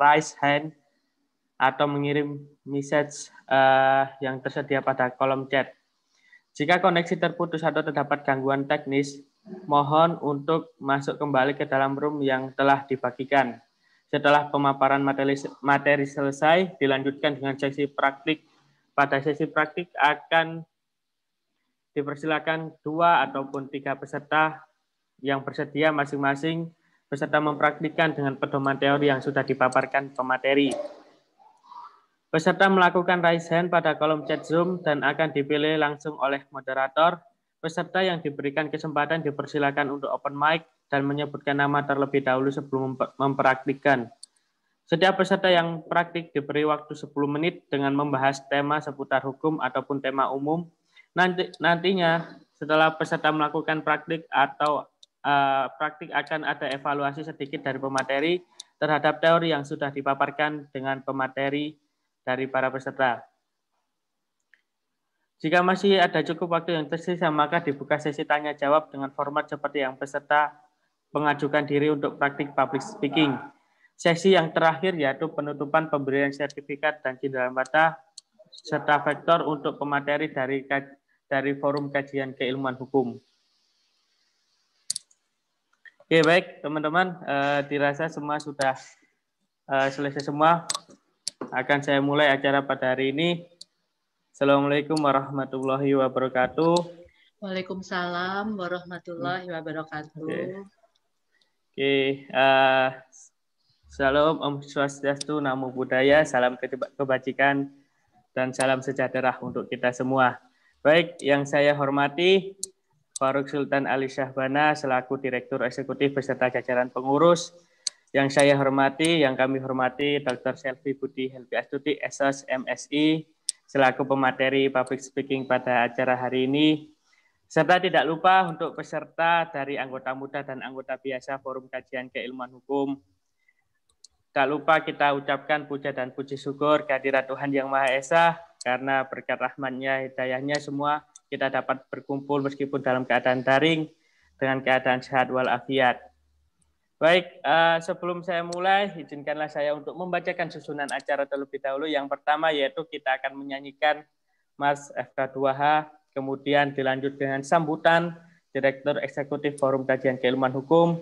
raise hand atau mengirim message uh, yang tersedia pada kolom chat. Jika koneksi terputus atau terdapat gangguan teknis, mohon untuk masuk kembali ke dalam room yang telah dibagikan. Setelah pemaparan materi, materi selesai, dilanjutkan dengan sesi praktik. Pada sesi praktik akan dipersilakan dua ataupun tiga peserta yang bersedia masing-masing peserta mempraktikkan dengan pedoman teori yang sudah dipaparkan pemateri. Peserta melakukan raise hand pada kolom chat Zoom dan akan dipilih langsung oleh moderator. Peserta yang diberikan kesempatan dipersilakan untuk open mic dan menyebutkan nama terlebih dahulu sebelum mempraktikkan. Setiap peserta yang praktik diberi waktu 10 menit dengan membahas tema seputar hukum ataupun tema umum. Nanti, nantinya setelah peserta melakukan praktik atau uh, praktik akan ada evaluasi sedikit dari pemateri terhadap teori yang sudah dipaparkan dengan pemateri dari para peserta. Jika masih ada cukup waktu yang tersisa, maka dibuka sesi tanya jawab dengan format seperti yang peserta mengajukan diri untuk praktik public speaking. Sesi yang terakhir yaitu penutupan pemberian sertifikat dan cindera mata serta vektor untuk pemateri dari dari forum kajian keilmuan hukum. Oke baik teman-teman, eh, dirasa semua sudah eh, selesai semua akan saya mulai acara pada hari ini. Assalamualaikum warahmatullahi wabarakatuh. Waalaikumsalam warahmatullahi wabarakatuh. Oke, okay. uh, salam Om Swastiastu, Namo Buddhaya, salam kebajikan, dan salam sejahtera untuk kita semua. Baik, yang saya hormati Faruk Sultan Ali Syahbana selaku Direktur Eksekutif beserta jajaran pengurus, yang saya hormati, yang kami hormati Dr. Selvi Budi Helvi Astuti, SS MSI, selaku pemateri public speaking pada acara hari ini. Serta tidak lupa untuk peserta dari anggota muda dan anggota biasa Forum Kajian Keilmuan Hukum. Tak lupa kita ucapkan puja dan puji syukur kehadirat Tuhan Yang Maha Esa, karena berkat rahmatnya, hidayahnya semua kita dapat berkumpul meskipun dalam keadaan daring, dengan keadaan sehat walafiat. Baik, uh, sebelum saya mulai, izinkanlah saya untuk membacakan susunan acara terlebih dahulu. Yang pertama yaitu kita akan menyanyikan Mas FK2H, kemudian dilanjut dengan sambutan Direktur Eksekutif Forum Kajian Keilmuan Hukum,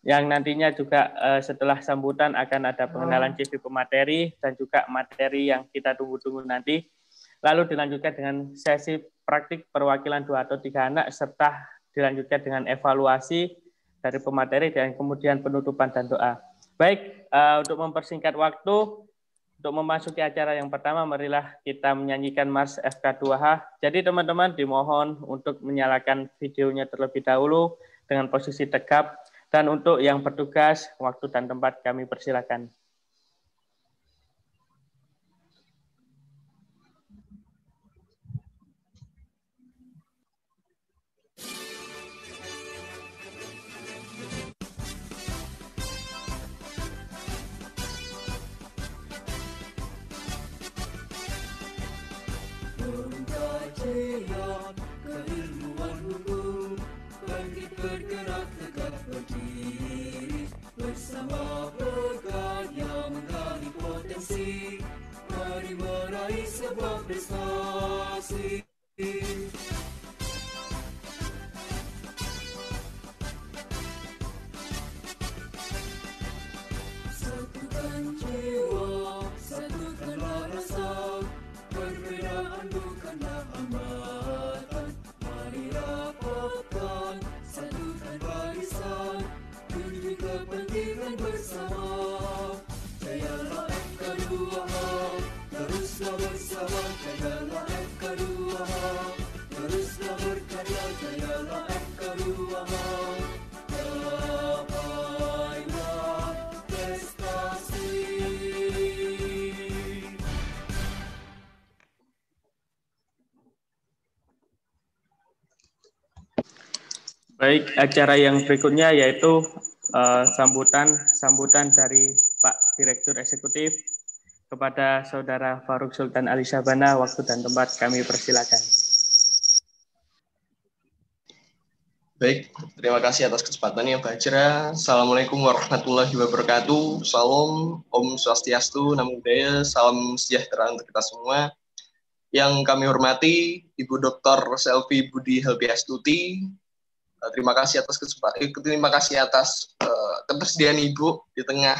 yang nantinya juga uh, setelah sambutan akan ada pengenalan CV pemateri dan juga materi yang kita tunggu-tunggu nanti. Lalu dilanjutkan dengan sesi praktik perwakilan dua atau tiga anak serta dilanjutkan dengan evaluasi dari pemateri dan kemudian penutupan dan doa. Baik, uh, untuk mempersingkat waktu, untuk memasuki acara yang pertama, marilah kita menyanyikan Mars FK2H. Jadi teman-teman dimohon untuk menyalakan videonya terlebih dahulu dengan posisi tegap. Dan untuk yang bertugas, waktu dan tempat kami persilakan. Baik, acara yang berikutnya yaitu uh, sambutan sambutan dari Pak Direktur Eksekutif kepada Saudara Faruk Sultan Ali Sabana. Waktu dan tempat kami persilakan. Baik, terima kasih atas kesempatannya Pak Bajra. Assalamualaikum warahmatullahi wabarakatuh. Salam, Om Swastiastu, Namo Buddhaya, salam sejahtera untuk kita semua. Yang kami hormati Ibu Dr. Selvi Budi Helpiastuti. Eh, terima kasih atas kesempatan, eh, terima kasih atas uh, ketersediaan Ibu di tengah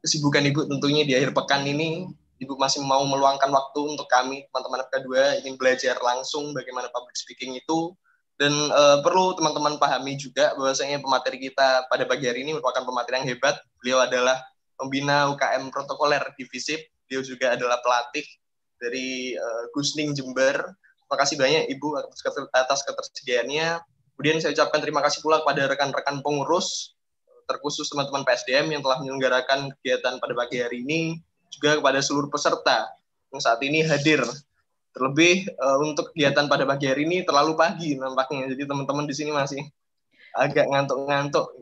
kesibukan Ibu tentunya di akhir pekan ini. Ibu masih mau meluangkan waktu untuk kami, teman-teman FK2, ingin belajar langsung bagaimana public speaking itu, dan uh, perlu teman-teman pahami juga bahwasanya pemateri kita pada pagi hari ini merupakan pemateri yang hebat. Beliau adalah pembina UKM protokoler di FISIP. Beliau juga adalah pelatih dari uh, Gusning Jember. Terima kasih banyak Ibu atas ketersediaannya. Kemudian saya ucapkan terima kasih pula kepada rekan-rekan pengurus, terkhusus teman-teman PSDM yang telah menyelenggarakan kegiatan pada pagi hari ini, juga kepada seluruh peserta yang saat ini hadir Terlebih uh, untuk kegiatan pada pagi hari ini terlalu pagi nampaknya. Jadi teman-teman di sini masih agak ngantuk-ngantuk.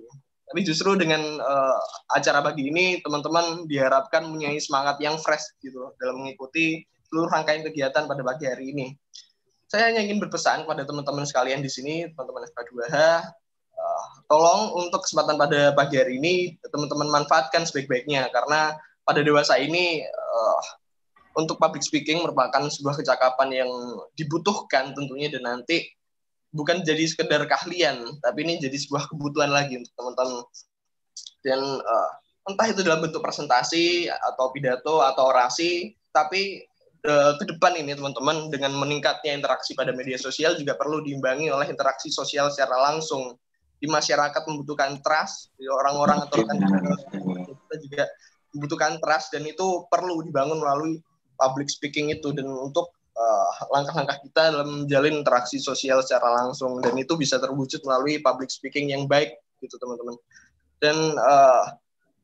Tapi justru dengan uh, acara pagi ini teman-teman diharapkan mempunyai semangat yang fresh gitu dalam mengikuti seluruh rangkaian kegiatan pada pagi hari ini. Saya hanya ingin berpesan kepada teman-teman sekalian di sini, teman-teman FK2H, uh, tolong untuk kesempatan pada pagi hari ini teman-teman manfaatkan sebaik-baiknya karena pada dewasa ini uh, untuk public speaking merupakan sebuah kecakapan yang dibutuhkan tentunya dan nanti bukan jadi sekedar keahlian, tapi ini jadi sebuah kebutuhan lagi untuk teman-teman. Dan uh, entah itu dalam bentuk presentasi atau pidato atau orasi, tapi ke depan ini teman-teman dengan meningkatnya interaksi pada media sosial juga perlu diimbangi oleh interaksi sosial secara langsung. Di masyarakat membutuhkan trust orang-orang atau rekan kita juga membutuhkan trust dan itu perlu dibangun melalui public speaking itu. Dan untuk uh, langkah-langkah kita dalam menjalin interaksi sosial secara langsung dan itu bisa terwujud melalui public speaking yang baik gitu teman-teman. Dan uh,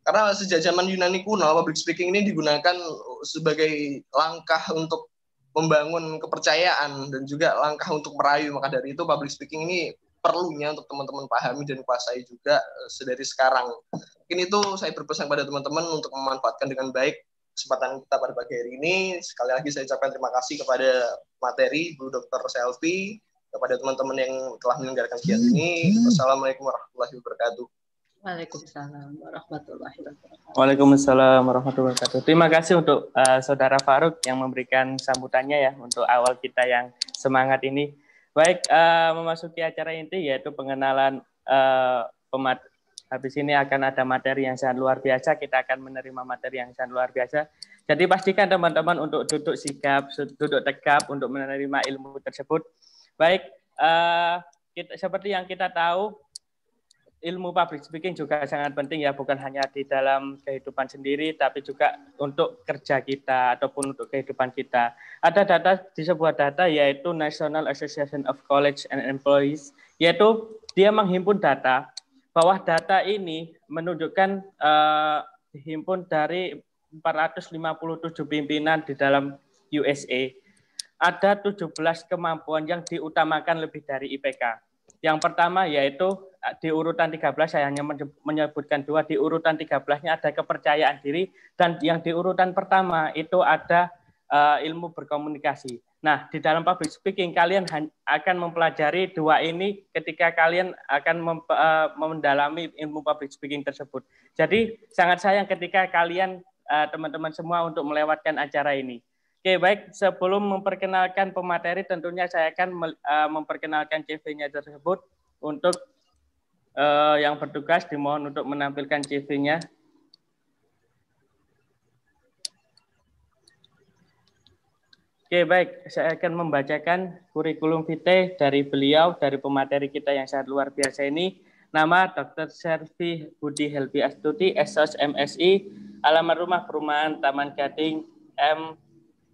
karena sejak zaman Yunani kuno public speaking ini digunakan sebagai langkah untuk membangun kepercayaan dan juga langkah untuk merayu maka dari itu public speaking ini perlunya untuk teman-teman pahami dan kuasai juga uh, sedari sekarang mungkin itu saya berpesan pada teman-teman untuk memanfaatkan dengan baik kesempatan kita pada pagi hari ini. Sekali lagi saya ucapkan terima kasih kepada materi Bu Dr. Selvi, kepada teman-teman yang telah menyelenggarakan kegiatan ini. Wassalamualaikum warahmatullahi wabarakatuh. Waalaikumsalam warahmatullahi wabarakatuh. Waalaikumsalam warahmatullahi wabarakatuh. Terima kasih untuk uh, Saudara Faruk yang memberikan sambutannya ya untuk awal kita yang semangat ini. Baik, uh, memasuki acara inti yaitu pengenalan uh, pemat Habis ini akan ada materi yang sangat luar biasa. Kita akan menerima materi yang sangat luar biasa. Jadi pastikan teman-teman untuk duduk sigap, duduk tegap untuk menerima ilmu tersebut. Baik, uh, kita, seperti yang kita tahu, ilmu public speaking juga sangat penting ya, bukan hanya di dalam kehidupan sendiri, tapi juga untuk kerja kita ataupun untuk kehidupan kita. Ada data di sebuah data yaitu National Association of College and Employees, yaitu dia menghimpun data bawah data ini menunjukkan uh, dihimpun dari 457 pimpinan di dalam USA. Ada 17 kemampuan yang diutamakan lebih dari IPK. Yang pertama yaitu eh, di urutan 13 saya hanya menyebutkan dua di urutan 13-nya ada kepercayaan diri dan yang di urutan pertama itu ada uh, ilmu berkomunikasi. Nah, di dalam public speaking kalian akan mempelajari dua ini ketika kalian akan uh, mendalami ilmu public speaking tersebut. Jadi sangat sayang ketika kalian eh, teman-teman uh, semua untuk melewatkan acara ini. Oke, baik. Sebelum memperkenalkan pemateri, tentunya saya akan uh, memperkenalkan CV-nya tersebut untuk uh, yang bertugas dimohon untuk menampilkan CV-nya. Oke, baik. Saya akan membacakan kurikulum vitae dari beliau, dari pemateri kita yang sangat luar biasa ini. Nama Dr. Servi Budi Helbi Astuti, SOS MSI, alamat rumah perumahan Taman Gading M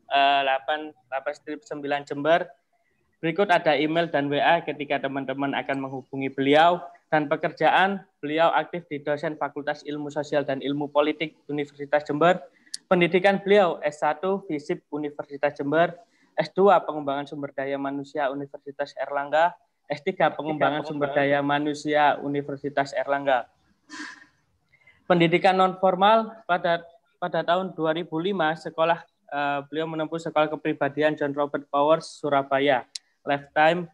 8 8 9 Jember. Berikut ada email dan WA ketika teman-teman akan menghubungi beliau. Dan pekerjaan, beliau aktif di dosen Fakultas Ilmu Sosial dan Ilmu Politik Universitas Jember. Pendidikan beliau S1 FISIP Universitas Jember, S2 Pengembangan Sumber Daya Manusia Universitas Erlangga, S3 Pengembangan Sumber Daya Manusia Universitas Erlangga. Pendidikan non formal pada pada tahun 2005 sekolah uh, beliau menempuh sekolah kepribadian John Robert Powers Surabaya. Lifetime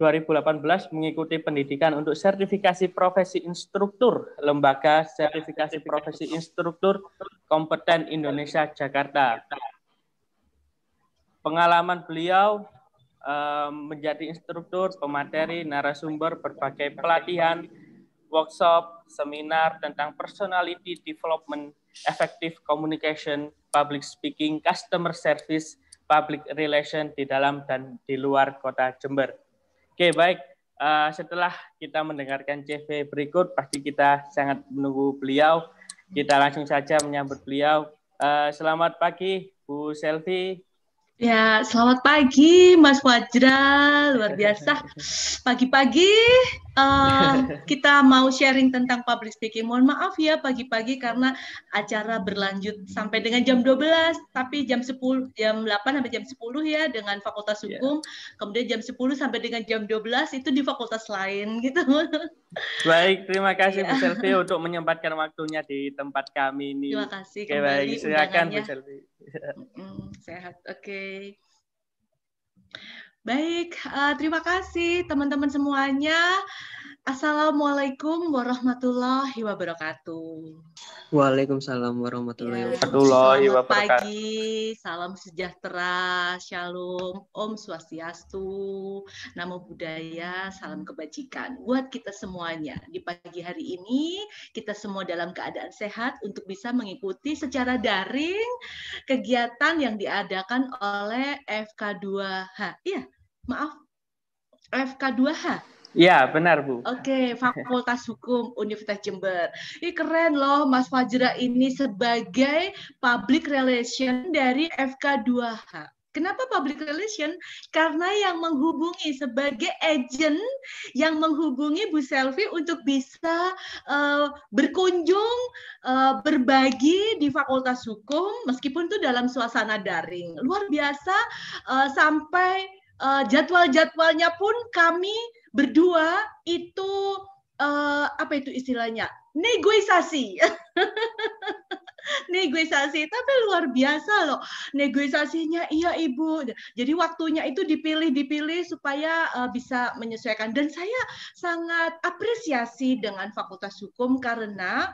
2018 mengikuti pendidikan untuk sertifikasi profesi instruktur Lembaga Sertifikasi Profesi Instruktur Kompeten Indonesia Jakarta. Pengalaman beliau um, menjadi instruktur, pemateri, narasumber berbagai pelatihan, workshop, seminar tentang personality development, effective communication, public speaking, customer service, public relation di dalam dan di luar kota Jember. Oke, baik. Uh, setelah kita mendengarkan CV berikut, pasti kita sangat menunggu beliau. Kita langsung saja menyambut beliau. Uh, selamat pagi, Bu Selvi. Ya, selamat pagi Mas Wajra, luar biasa. Pagi-pagi uh, kita mau sharing tentang public speaking. Mohon maaf ya pagi-pagi karena acara berlanjut sampai dengan jam 12, tapi jam 10 jam 8 sampai jam 10 ya dengan Fakultas ya. Hukum. Yeah. Kemudian jam 10 sampai dengan jam 12 itu di fakultas lain gitu. Baik, terima kasih Bu iya. Selvi untuk menyempatkan waktunya di tempat kami ini. Terima kasih Oke, kembali baik. Silakan Bu Selvi. sehat, oke. Okay. Baik, uh, terima kasih teman-teman semuanya. Assalamualaikum warahmatullahi wabarakatuh. Waalaikumsalam warahmatullahi wabarakatuh. Selamat pagi, salam sejahtera, shalom, om swastiastu, namo buddhaya, salam kebajikan buat kita semuanya. Di pagi hari ini kita semua dalam keadaan sehat untuk bisa mengikuti secara daring kegiatan yang diadakan oleh FK2H. Iya, maaf, FK2H Iya, benar Bu. Oke, Fakultas Hukum Universitas Jember. Ini keren loh Mas Fajra ini sebagai public relation dari FK2H. Kenapa public relation? Karena yang menghubungi sebagai agent yang menghubungi Bu Selvi untuk bisa uh, berkunjung, uh, berbagi di Fakultas Hukum, meskipun itu dalam suasana daring. Luar biasa uh, sampai uh, jadwal-jadwalnya pun kami berdua itu uh, apa itu istilahnya? Negosiasi. Negosiasi tapi luar biasa loh. Negosiasinya iya ibu. Jadi waktunya itu dipilih dipilih supaya uh, bisa menyesuaikan. Dan saya sangat apresiasi dengan fakultas hukum karena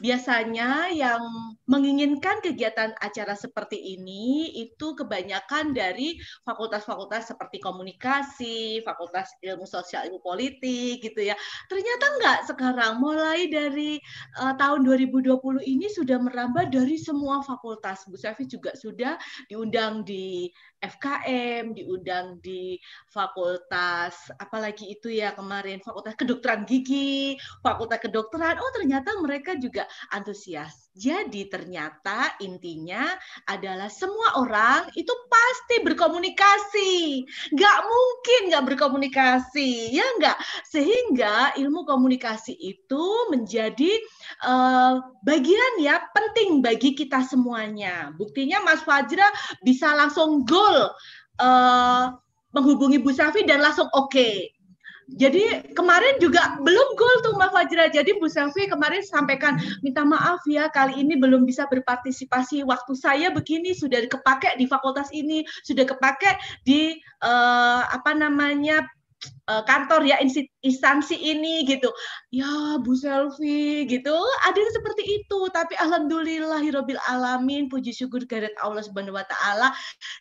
biasanya yang menginginkan kegiatan acara seperti ini itu kebanyakan dari fakultas-fakultas seperti komunikasi, fakultas ilmu sosial, ilmu politik gitu ya. Ternyata enggak sekarang mulai dari uh, tahun 2020 ini sudah merambah dari semua fakultas. Bu Safi juga sudah diundang di FKM, diundang di fakultas apalagi itu ya kemarin fakultas kedokteran gigi, fakultas kedokteran. Oh, ternyata mereka juga antusias. Jadi ternyata intinya adalah semua orang itu pasti berkomunikasi. Nggak mungkin nggak berkomunikasi, ya nggak? Sehingga ilmu komunikasi itu menjadi uh, bagian ya penting bagi kita semuanya. Buktinya Mas Fajra bisa langsung goal uh, menghubungi Bu Safi dan langsung oke. Okay jadi kemarin juga belum gol tuh Mbak Fajra. Jadi Bu Selvi kemarin sampaikan minta maaf ya kali ini belum bisa berpartisipasi. Waktu saya begini sudah kepake di fakultas ini, sudah kepake di uh, apa namanya uh, kantor ya instansi ini gitu. Ya Bu Selvi gitu. Ada yang seperti itu. Tapi alhamdulillahirobbil alamin puji syukur kehadirat Allah Subhanahu wa taala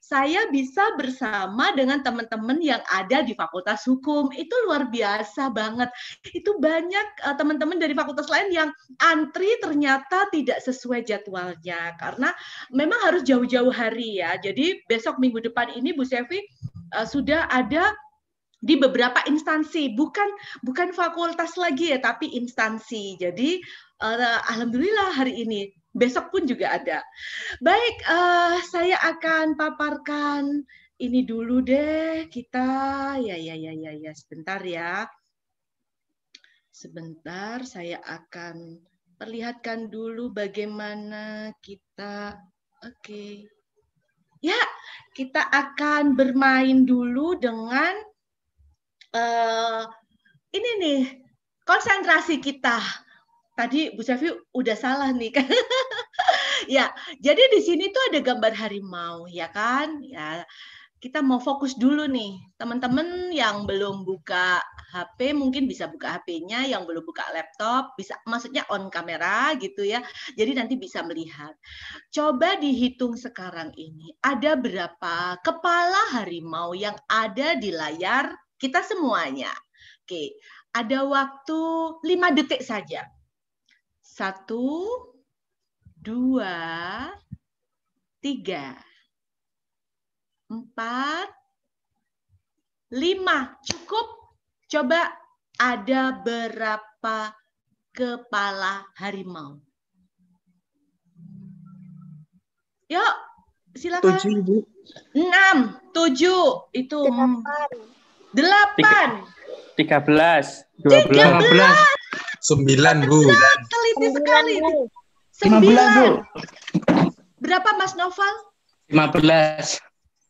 saya bisa bersama dengan teman-teman yang ada di Fakultas Hukum. Itu luar biasa banget. Itu banyak uh, teman-teman dari fakultas lain yang antri ternyata tidak sesuai jadwalnya. Karena memang harus jauh-jauh hari ya. Jadi besok minggu depan ini Bu Selvi uh, sudah ada di beberapa instansi bukan bukan fakultas lagi ya tapi instansi. Jadi uh, alhamdulillah hari ini besok pun juga ada. Baik uh, saya akan paparkan ini dulu deh kita. Ya ya ya ya ya sebentar ya. Sebentar saya akan perlihatkan dulu bagaimana kita oke. Okay. ya kita akan bermain dulu dengan uh, ini nih konsentrasi kita. Tadi Bu Sevi udah salah nih kan. ya, jadi di sini tuh ada gambar harimau ya kan? Ya. kita mau fokus dulu nih. Teman-teman yang belum buka HP mungkin bisa buka HP-nya, yang belum buka laptop bisa maksudnya on kamera gitu ya. Jadi nanti bisa melihat. Coba dihitung sekarang ini ada berapa kepala harimau yang ada di layar kita semuanya. Oke, ada waktu 5 detik saja. Satu, dua, tiga empat, lima. Cukup? Coba ada berapa kepala harimau? Yuk, silakan. Tujuh, Ibu. Enam, tujuh, itu delapan, tiga belas, dua tiga belas, belas, Sembilan, Bu. teliti sekali. lima belas, Bu. Sembilan. Berapa Mas Noval? 15.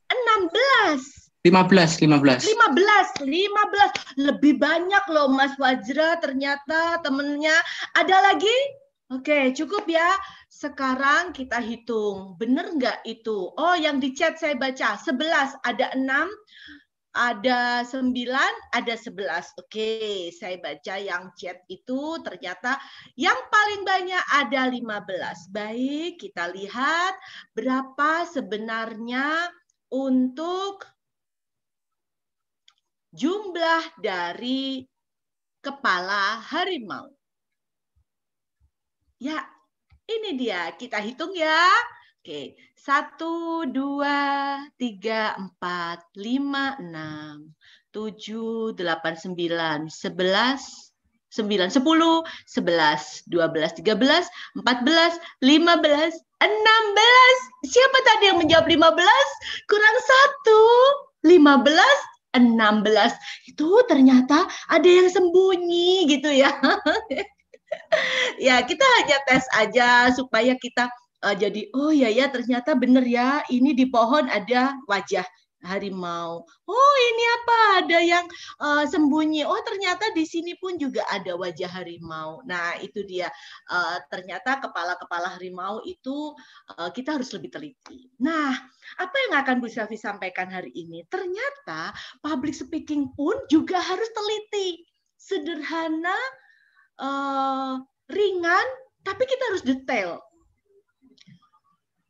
Enam belas. 15, 15. 15, 15. Lebih banyak loh Mas Wajra ternyata temennya. Ada lagi? Oke, cukup ya. Sekarang kita hitung. Bener nggak itu? Oh, yang di chat saya baca. 11, ada 6, ada 9, ada 11. Oke, saya baca yang chat itu ternyata yang paling banyak ada 15. Baik, kita lihat berapa sebenarnya untuk jumlah dari kepala harimau. Ya, ini dia. Kita hitung ya. Oke, satu, dua, tiga, empat, lima, enam, tujuh, delapan, sembilan, sebelas, sembilan, sepuluh, sebelas, dua belas, tiga belas, empat belas, lima belas, enam belas. Siapa tadi yang menjawab lima belas? Kurang satu, lima belas, enam belas. Itu ternyata ada yang sembunyi gitu ya. ya, kita hanya tes aja supaya kita uh, jadi oh ya ya ternyata bener ya ini di pohon ada wajah harimau. Oh ini apa? Ada yang uh, sembunyi. Oh ternyata di sini pun juga ada wajah harimau. Nah itu dia. Uh, ternyata kepala-kepala harimau itu uh, kita harus lebih teliti. Nah apa yang akan Bu Syafi sampaikan hari ini? Ternyata public speaking pun juga harus teliti. Sederhana, uh, ringan, tapi kita harus detail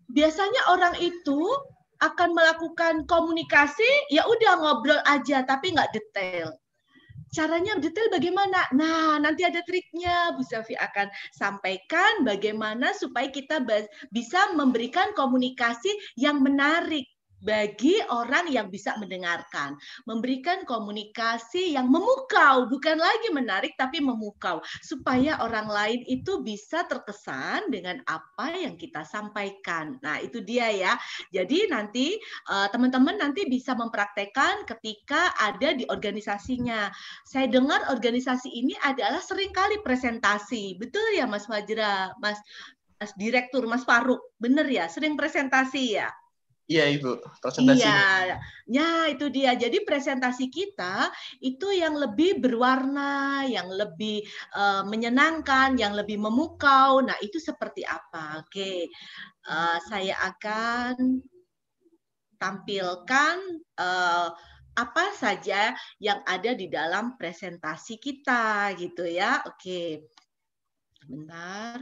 biasanya orang itu akan melakukan komunikasi, ya udah ngobrol aja, tapi nggak detail. Caranya detail bagaimana? Nah, nanti ada triknya. Bu Safi akan sampaikan bagaimana supaya kita bisa memberikan komunikasi yang menarik bagi orang yang bisa mendengarkan, memberikan komunikasi yang memukau, bukan lagi menarik tapi memukau, supaya orang lain itu bisa terkesan dengan apa yang kita sampaikan. Nah, itu dia ya. Jadi nanti eh, teman-teman nanti bisa mempraktekkan ketika ada di organisasinya. Saya dengar organisasi ini adalah sering kali presentasi. Betul ya Mas Wajra, Mas Mas Direktur, Mas Faruk. Benar ya, sering presentasi ya? Iya Ibu, presentasi. Iya, ya itu dia. Jadi presentasi kita itu yang lebih berwarna, yang lebih uh, menyenangkan, yang lebih memukau. Nah itu seperti apa? Oke, uh, saya akan tampilkan uh, apa saja yang ada di dalam presentasi kita gitu ya. Oke, bentar.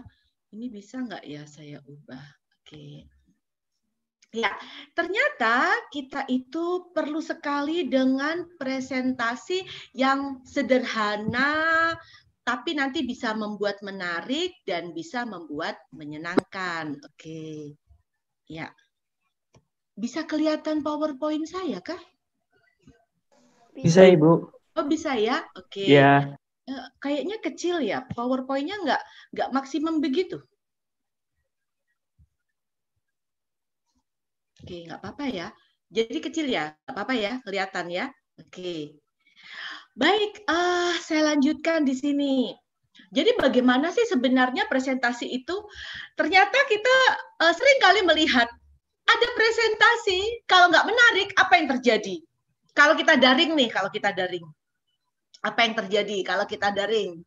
Ini bisa nggak ya saya ubah? Oke. Ya, ternyata kita itu perlu sekali dengan presentasi yang sederhana, tapi nanti bisa membuat menarik dan bisa membuat menyenangkan. Oke, ya. Bisa kelihatan PowerPoint saya kah? Bisa, Ibu. Oh, bisa ya? Oke. Ya. Eh, kayaknya kecil ya. PowerPoint-nya nggak nggak maksimum begitu. Oke, nggak apa-apa ya. Jadi kecil ya, nggak apa-apa ya, kelihatan ya. Oke. Baik, uh, saya lanjutkan di sini. Jadi bagaimana sih sebenarnya presentasi itu? Ternyata kita uh, sering kali melihat ada presentasi, kalau nggak menarik, apa yang terjadi? Kalau kita daring nih, kalau kita daring. Apa yang terjadi kalau kita daring?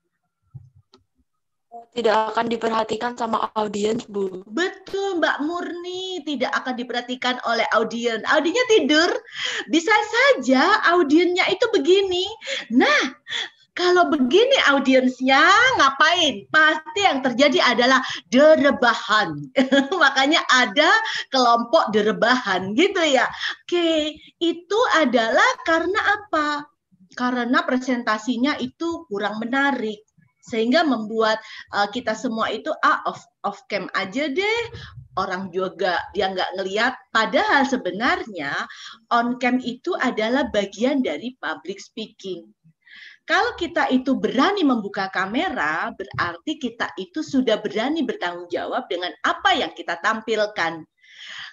Tidak akan diperhatikan sama audiens, Bu. Betul, Mbak Murni, tidak akan diperhatikan oleh audiens. Audiennya tidur, bisa saja audiennya itu begini. Nah, kalau begini audiensnya ngapain? Pasti yang terjadi adalah derebahan. Makanya ada kelompok derebahan gitu ya. Oke, itu adalah karena apa? Karena presentasinya itu kurang menarik sehingga membuat uh, kita semua itu ah off off cam aja deh. Orang juga dia nggak ngelihat padahal sebenarnya on cam itu adalah bagian dari public speaking. Kalau kita itu berani membuka kamera, berarti kita itu sudah berani bertanggung jawab dengan apa yang kita tampilkan.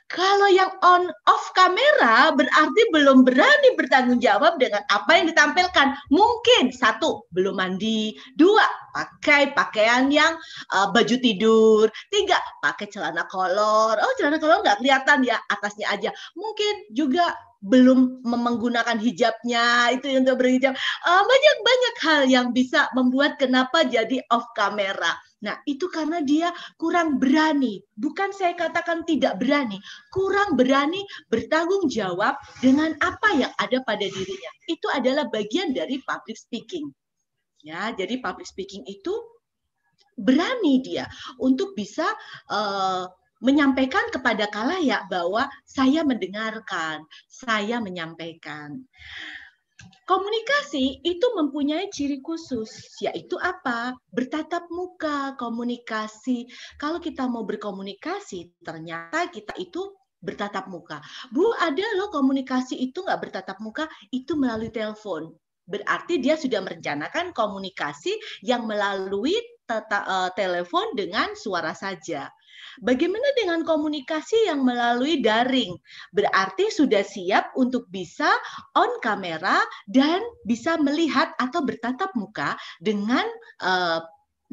Kalau yang on off kamera berarti belum berani bertanggung jawab dengan apa yang ditampilkan. Mungkin satu belum mandi, dua pakai pakaian yang uh, baju tidur, tiga pakai celana kolor. Oh celana kolor nggak kelihatan ya atasnya aja. Mungkin juga belum menggunakan hijabnya itu untuk berhijab. Uh, banyak banyak hal yang bisa membuat kenapa jadi off kamera. Nah itu karena dia kurang berani. Bukan saya katakan tidak berani. Kurang berani bertanggung jawab dengan apa yang ada pada dirinya. Itu adalah bagian dari public speaking ya jadi public speaking itu berani dia untuk bisa uh, menyampaikan kepada kalayak bahwa saya mendengarkan, saya menyampaikan. Komunikasi itu mempunyai ciri khusus, yaitu apa? Bertatap muka, komunikasi. Kalau kita mau berkomunikasi, ternyata kita itu bertatap muka. Bu, ada loh komunikasi itu nggak bertatap muka, itu melalui telepon. Berarti dia sudah merencanakan komunikasi yang melalui uh, telepon dengan suara saja. Bagaimana dengan komunikasi yang melalui daring? Berarti sudah siap untuk bisa on kamera dan bisa melihat atau bertatap muka dengan uh,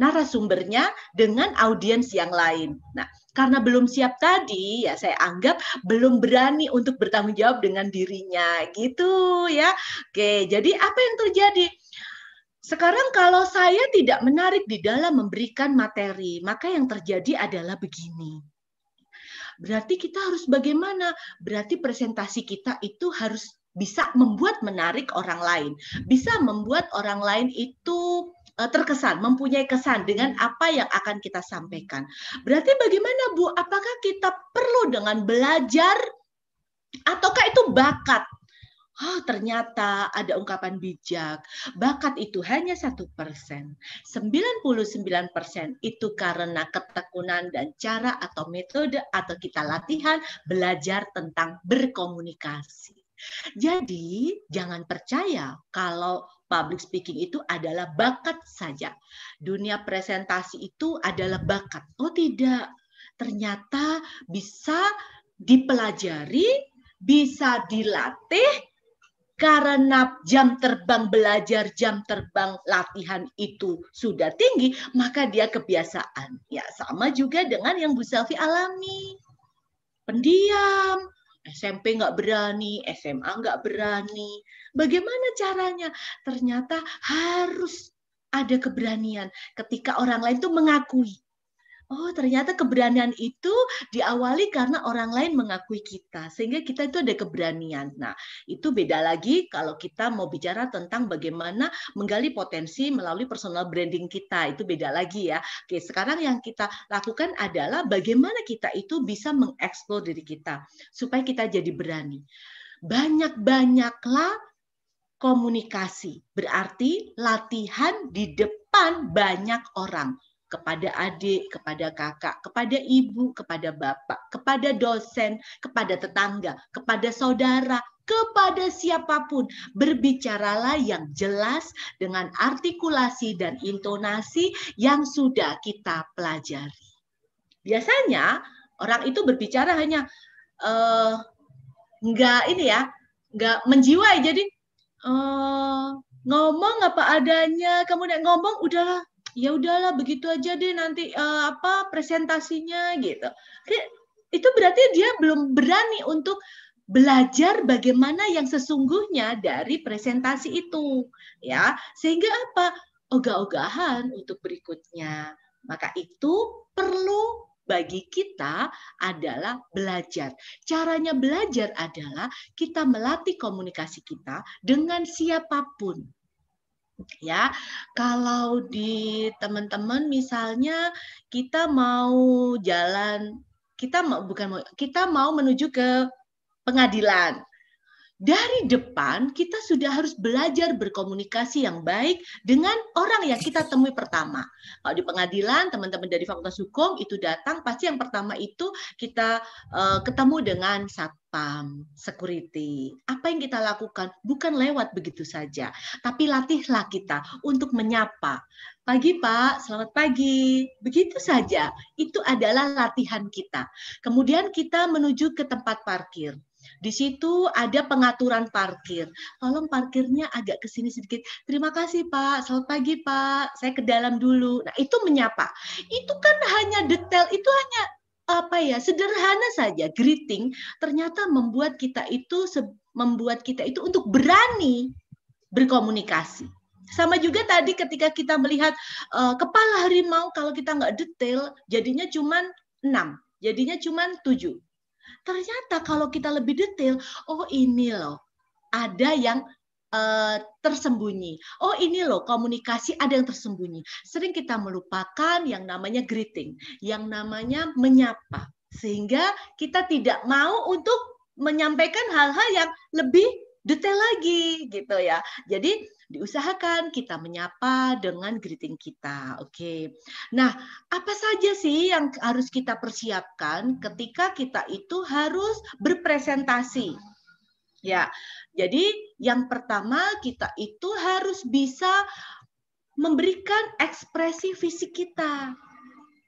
narasumbernya dengan audiens yang lain. Nah, karena belum siap tadi, ya saya anggap belum berani untuk bertanggung jawab dengan dirinya, gitu ya. Oke, jadi apa yang terjadi? Sekarang kalau saya tidak menarik di dalam memberikan materi, maka yang terjadi adalah begini. Berarti kita harus bagaimana? Berarti presentasi kita itu harus bisa membuat menarik orang lain, bisa membuat orang lain itu terkesan, mempunyai kesan dengan apa yang akan kita sampaikan. Berarti bagaimana Bu? Apakah kita perlu dengan belajar ataukah itu bakat? Oh, ternyata ada ungkapan bijak. Bakat itu hanya satu persen. 99 persen itu karena ketekunan dan cara atau metode atau kita latihan belajar tentang berkomunikasi. Jadi, jangan percaya kalau public speaking itu adalah bakat saja. Dunia presentasi itu adalah bakat. Oh, tidak. Ternyata bisa dipelajari, bisa dilatih, karena jam terbang belajar, jam terbang latihan itu sudah tinggi, maka dia kebiasaan. Ya, sama juga dengan yang Bu Selvi alami. Pendiam, SMP nggak berani, SMA nggak berani. Bagaimana caranya? Ternyata harus ada keberanian ketika orang lain itu mengakui Oh, ternyata keberanian itu diawali karena orang lain mengakui kita, sehingga kita itu ada keberanian. Nah, itu beda lagi kalau kita mau bicara tentang bagaimana menggali potensi melalui personal branding kita, itu beda lagi ya. Oke, sekarang yang kita lakukan adalah bagaimana kita itu bisa mengeksplor diri kita supaya kita jadi berani. Banyak-banyaklah komunikasi, berarti latihan di depan banyak orang kepada adik, kepada kakak, kepada ibu, kepada bapak, kepada dosen, kepada tetangga, kepada saudara, kepada siapa pun. Berbicaralah yang jelas dengan artikulasi dan intonasi yang sudah kita pelajari. Biasanya orang itu berbicara hanya uh, ini ya, nggak menjiwai. Jadi uh, ngomong apa adanya, kemudian ngomong udahlah ya udahlah begitu aja deh nanti uh, apa presentasinya gitu. Itu berarti dia belum berani untuk belajar bagaimana yang sesungguhnya dari presentasi itu ya sehingga apa ogah-ogahan untuk berikutnya Maka itu perlu bagi kita adalah belajar. Caranya belajar adalah kita melatih komunikasi kita dengan siapa pun. Ya, kalau di teman-teman misalnya kita mau jalan, kita mau bukan mau, kita mau menuju ke pengadilan dari depan kita sudah harus belajar berkomunikasi yang baik dengan orang yang kita temui pertama. Kalau di pengadilan, teman-teman dari Fakultas Hukum itu datang, pasti yang pertama itu kita uh, ketemu dengan satpam, security. Apa yang kita lakukan bukan lewat begitu saja, tapi latihlah kita untuk menyapa. Pagi Pak, selamat pagi. Begitu saja. Itu adalah latihan kita. Kemudian kita menuju ke tempat parkir di situ ada pengaturan parkir. Tolong parkirnya agak ke sini sedikit. Terima kasih Pak. Selamat pagi Pak. Saya ke dalam dulu. Nah, itu menyapa. Itu kan hanya detail, itu hanya apa ya sederhana saja greeting ternyata membuat kita itu membuat kita itu untuk berani berkomunikasi. Sama juga tadi ketika kita melihat uh, kepala harimau kalau kita nggak detail jadinya cuma enam jadinya cuma tujuh. Ternyata kalau kita lebih detail, oh ini loh, ada yang uh, tersembunyi. Oh ini loh komunikasi ada yang tersembunyi. Sering kita melupakan yang namanya greeting, yang namanya menyapa. Sehingga kita tidak mau untuk menyampaikan hal-hal yang lebih detail lagi gitu ya. Jadi diusahakan kita menyapa dengan greeting kita. Oke. Nah, apa saja sih yang harus kita persiapkan ketika kita itu harus berpresentasi? Ya. Jadi yang pertama kita itu harus bisa memberikan ekspresi fisik kita.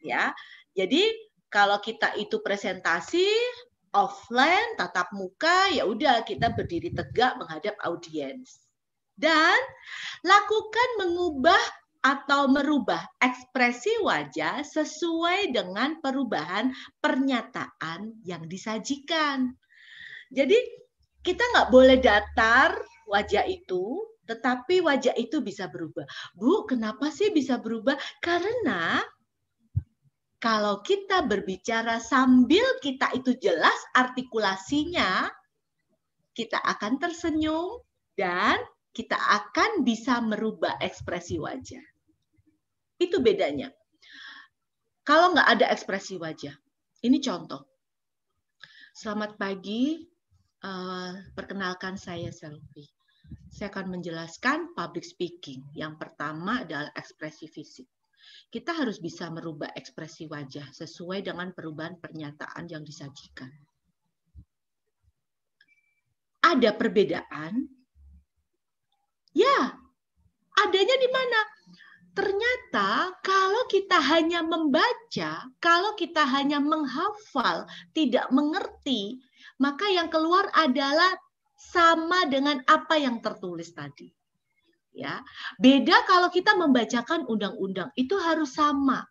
Ya. Jadi kalau kita itu presentasi offline tatap muka ya udah kita berdiri tegak menghadap audiens dan lakukan mengubah atau merubah ekspresi wajah sesuai dengan perubahan pernyataan yang disajikan. Jadi kita nggak boleh datar wajah itu, tetapi wajah itu bisa berubah. Bu, kenapa sih bisa berubah? Karena kalau kita berbicara sambil kita itu jelas artikulasinya, kita akan tersenyum dan kita akan bisa merubah ekspresi wajah. Itu bedanya. Kalau nggak ada ekspresi wajah, ini contoh. Selamat pagi, uh, perkenalkan saya Selfie. Saya akan menjelaskan public speaking. Yang pertama adalah ekspresi fisik kita harus bisa merubah ekspresi wajah sesuai dengan perubahan pernyataan yang disajikan. Ada perbedaan? Ya, adanya di mana? Ternyata kalau kita hanya membaca, kalau kita hanya menghafal, tidak mengerti, maka yang keluar adalah sama dengan apa yang tertulis tadi ya. Beda kalau kita membacakan undang-undang, itu harus sama.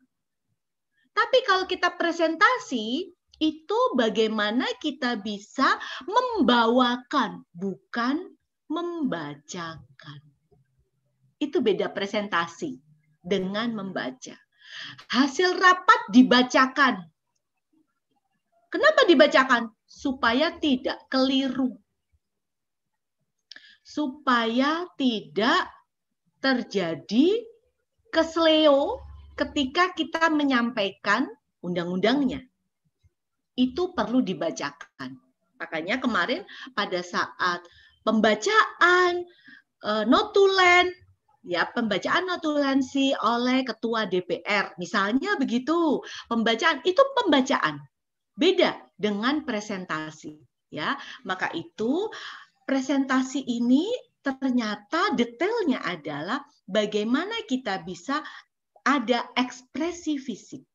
Tapi kalau kita presentasi, itu bagaimana kita bisa membawakan, bukan membacakan. Itu beda presentasi dengan membaca. Hasil rapat dibacakan. Kenapa dibacakan? Supaya tidak keliru. Supaya tidak terjadi kesleo ketika kita menyampaikan undang-undangnya. Itu perlu dibacakan. Makanya kemarin pada saat pembacaan uh, notulen ya pembacaan notulensi oleh ketua DPR misalnya begitu pembacaan itu pembacaan beda dengan presentasi ya maka itu presentasi ini ternyata detailnya adalah bagaimana kita bisa ada ekspresi fisik.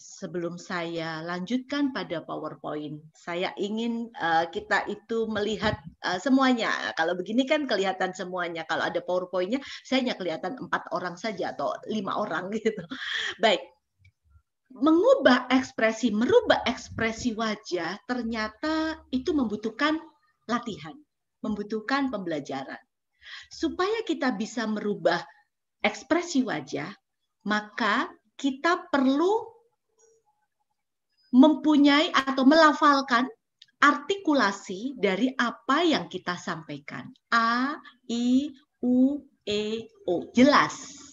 Sebelum saya lanjutkan pada PowerPoint, saya ingin uh, kita itu melihat uh, semuanya. Kalau begini kan kelihatan semuanya. Kalau ada PowerPoint-nya, saya hanya kelihatan empat orang saja atau lima orang gitu. Baik, mengubah ekspresi, merubah ekspresi wajah ternyata itu membutuhkan latihan membutuhkan pembelajaran. Supaya kita bisa merubah ekspresi wajah, maka kita perlu mempunyai atau melafalkan artikulasi dari apa yang kita sampaikan. A, I, U, E, O. Jelas.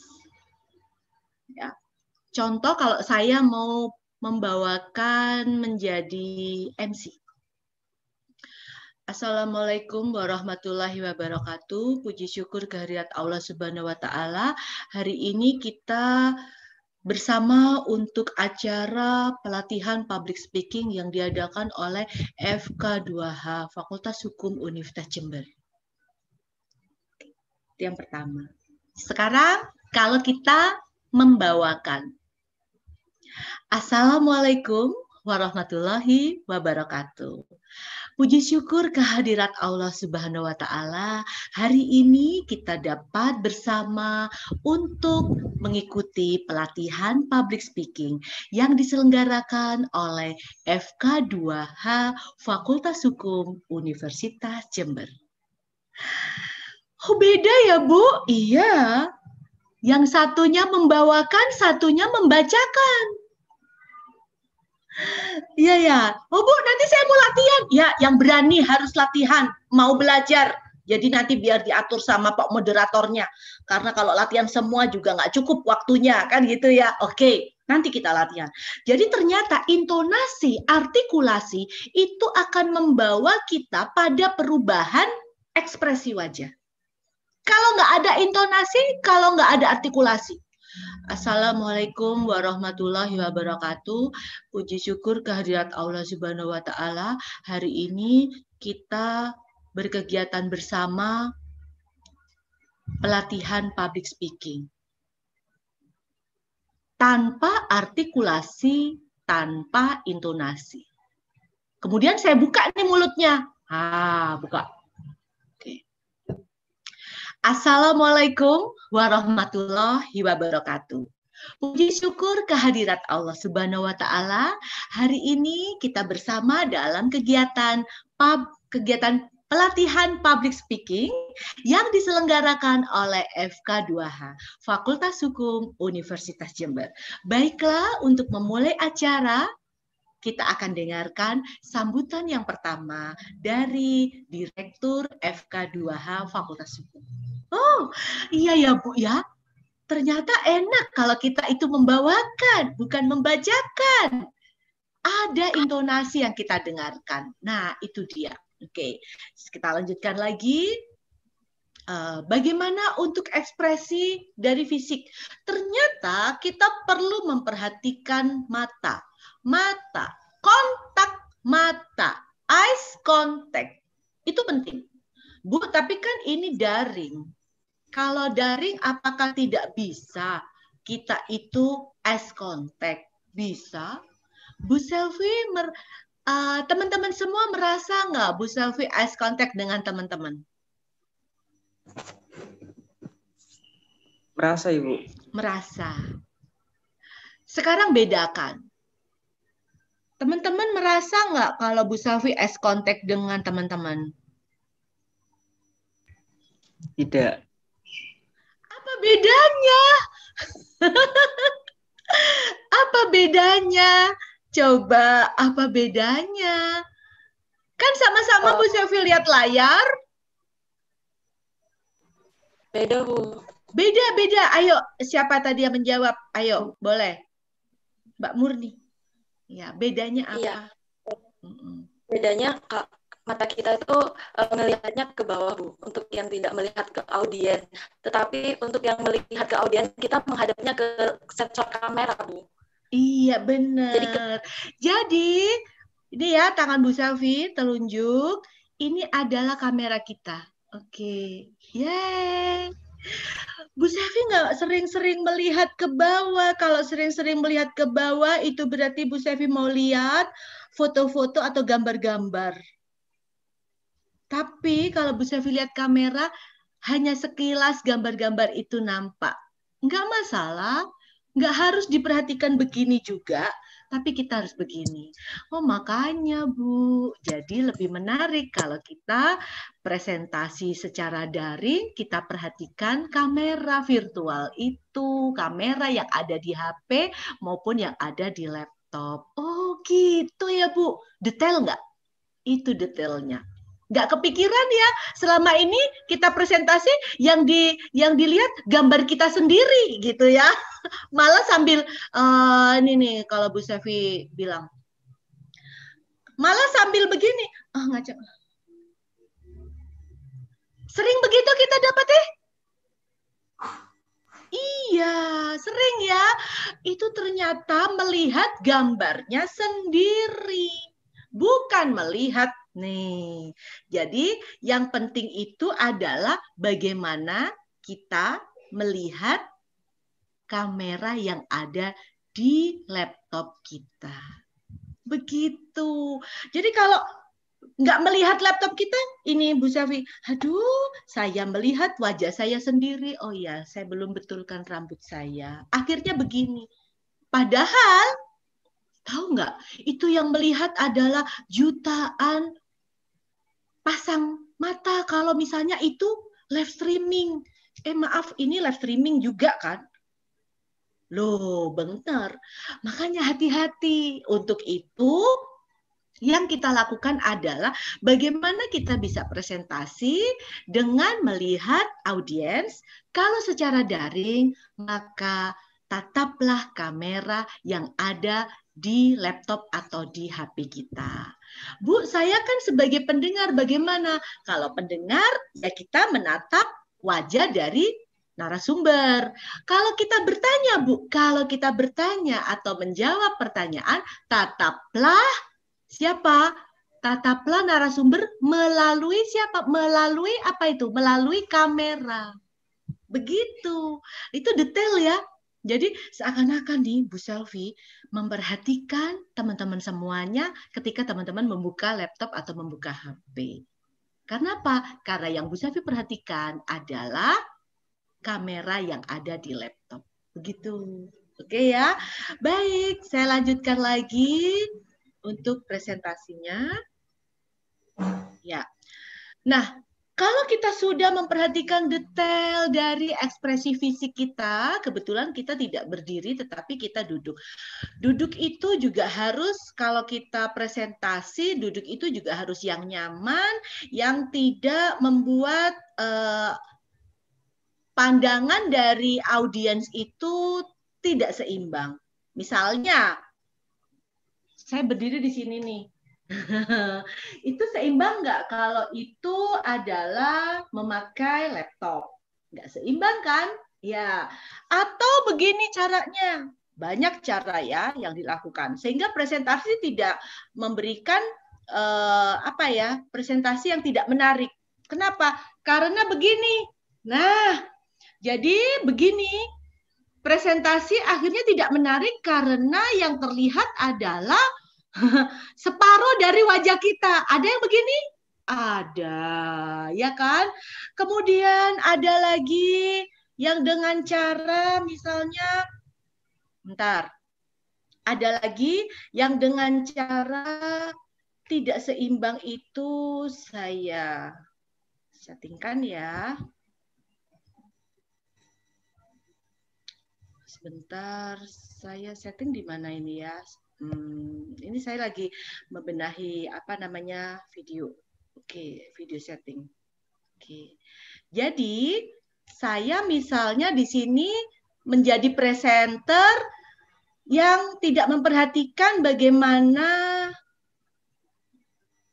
Contoh kalau saya mau membawakan menjadi MC. Assalamualaikum warahmatullahi wabarakatuh. Puji syukur kehadirat Allah Subhanahu wa taala. Hari ini kita bersama untuk acara pelatihan public speaking yang diadakan oleh FK2H Fakultas Hukum Universitas Jember. Itu yang pertama. Sekarang kalau kita membawakan Assalamualaikum warahmatullahi wabarakatuh. Puji syukur kehadirat Allah Subhanahu wa taala. Hari ini kita dapat bersama untuk mengikuti pelatihan public speaking yang diselenggarakan oleh FK2H Fakultas Hukum Universitas Jember. Oh, beda ya, Bu? Iya. Yang satunya membawakan, satunya membacakan. Iya ya. Oh Bu, nanti saya mau latihan. Ya, yang berani harus latihan, mau belajar. Jadi nanti biar diatur sama Pak moderatornya. Karena kalau latihan semua juga nggak cukup waktunya, kan gitu ya. Oke, nanti kita latihan. Jadi ternyata intonasi, artikulasi itu akan membawa kita pada perubahan ekspresi wajah. Kalau nggak ada intonasi, kalau nggak ada artikulasi, Assalamualaikum warahmatullahi wabarakatuh. Puji syukur kehadirat Allah Subhanahu wa taala. Hari ini kita berkegiatan bersama pelatihan public speaking. Tanpa artikulasi, tanpa intonasi. Kemudian saya buka nih mulutnya. Ah, buka. Assalamualaikum warahmatullahi wabarakatuh. Puji syukur kehadirat Allah Subhanahu wa taala. Hari ini kita bersama dalam kegiatan pub, kegiatan pelatihan public speaking yang diselenggarakan oleh FK2H, Fakultas Hukum Universitas Jember. Baiklah, untuk memulai acara, kita akan dengarkan sambutan yang pertama dari Direktur FK2H Fakultas Hukum. Oh, iya ya Bu ya. Ternyata enak kalau kita itu membawakan, bukan membacakan. Ada intonasi yang kita dengarkan. Nah, itu dia. Oke, kita lanjutkan lagi. Uh, bagaimana untuk ekspresi dari fisik? Ternyata kita perlu memperhatikan mata. Mata, kontak mata, eyes contact. Itu penting. Bu, tapi kan ini daring. Kalau daring apakah tidak bisa kita itu as contact? Bisa. Bu Selvi, uh, teman-teman semua merasa nggak Bu Selvi as contact dengan teman-teman? Merasa Ibu. Merasa. Sekarang bedakan. Teman-teman merasa nggak kalau Bu Selvi as contact dengan teman-teman? Tidak. Apa bedanya? apa bedanya? Coba apa bedanya? Kan sama-sama Bu Sylvie lihat layar. Beda, Bu. Beda, beda. Ayo, siapa tadi yang menjawab? Ayo, boleh. Mbak Murni. Ya, bedanya apa? Iya. Bedanya Kak, mata kita itu uh, melihatnya ke bawah bu untuk yang tidak melihat ke audiens tetapi untuk yang melihat ke audiens kita menghadapnya ke sensor kamera bu iya benar jadi, ke... jadi ini ya tangan Bu Selvi telunjuk ini adalah kamera kita oke okay. yeay Bu Selvi nggak sering-sering melihat ke bawah. Kalau sering-sering melihat ke bawah, itu berarti Bu Selvi mau lihat foto-foto atau gambar-gambar. Tapi kalau Bu Sevi lihat kamera, hanya sekilas gambar-gambar itu nampak. Enggak masalah, enggak harus diperhatikan begini juga. tapi kita harus begini. Oh, makanya Bu, jadi lebih menarik kalau kita presentasi secara daring, kita perhatikan kamera virtual itu, kamera yang ada di HP maupun yang ada di laptop. Oh, gitu ya Bu. Detail nggak? Itu detailnya nggak kepikiran ya selama ini kita presentasi yang di yang dilihat gambar kita sendiri gitu ya malah sambil uh, ini nih kalau Bu Sevi bilang malah sambil begini ah oh, ngajak sering begitu kita dapat eh Iya, sering ya. Itu ternyata melihat gambarnya sendiri, bukan melihat Nih, jadi yang penting itu adalah bagaimana kita melihat kamera yang ada di laptop kita. Begitu. Jadi kalau nggak melihat laptop kita, ini Bu Safi, aduh, saya melihat wajah saya sendiri. Oh ya, saya belum betulkan rambut saya. Akhirnya begini. Padahal, tahu nggak, itu yang melihat adalah jutaan pasang mata kalau misalnya itu live streaming. Eh maaf, ini live streaming juga kan? Loh, benar. Makanya hati-hati. Untuk itu, yang kita lakukan adalah bagaimana kita bisa presentasi dengan melihat audiens. Kalau secara daring, maka tataplah kamera yang ada di laptop atau di HP kita. Bu, saya kan sebagai pendengar bagaimana? Kalau pendengar ya kita menatap wajah dari narasumber. Kalau kita bertanya, Bu, kalau kita bertanya atau menjawab pertanyaan, tataplah siapa? Tataplah narasumber melalui siapa? Melalui apa itu? Melalui kamera. Begitu. Itu detail ya. Jadi seakan-akan nih Bu Selvi memperhatikan teman-teman semuanya ketika teman-teman membuka laptop atau membuka HP. Karena apa? Karena yang Bu Selvi perhatikan adalah kamera yang ada di laptop. Begitu. Oke ya. Baik, saya lanjutkan lagi untuk presentasinya. Ya. Nah, kalau kita sudah memperhatikan detail dari ekspresi fisik kita, kebetulan kita tidak berdiri tetapi kita duduk. Duduk itu juga harus kalau kita presentasi, duduk itu juga harus yang nyaman, yang tidak membuat eh, pandangan dari audiens itu tidak seimbang. Misalnya, saya berdiri di sini nih itu seimbang nggak kalau itu adalah memakai laptop? Nggak seimbang kan? Ya. Atau begini caranya. Banyak cara ya yang dilakukan. Sehingga presentasi tidak memberikan eh, apa ya presentasi yang tidak menarik. Kenapa? Karena begini. Nah, jadi begini presentasi akhirnya tidak menarik karena yang terlihat adalah Separuh dari wajah kita. Ada yang begini? Ada, ya kan? Kemudian ada lagi yang dengan cara misalnya bentar. Ada lagi yang dengan cara tidak seimbang itu saya settingkan ya. Sebentar, saya setting di mana ini ya? Hmm, ini saya lagi membenahi apa namanya video. Oke, video setting. Oke. Jadi saya misalnya di sini menjadi presenter yang tidak memperhatikan bagaimana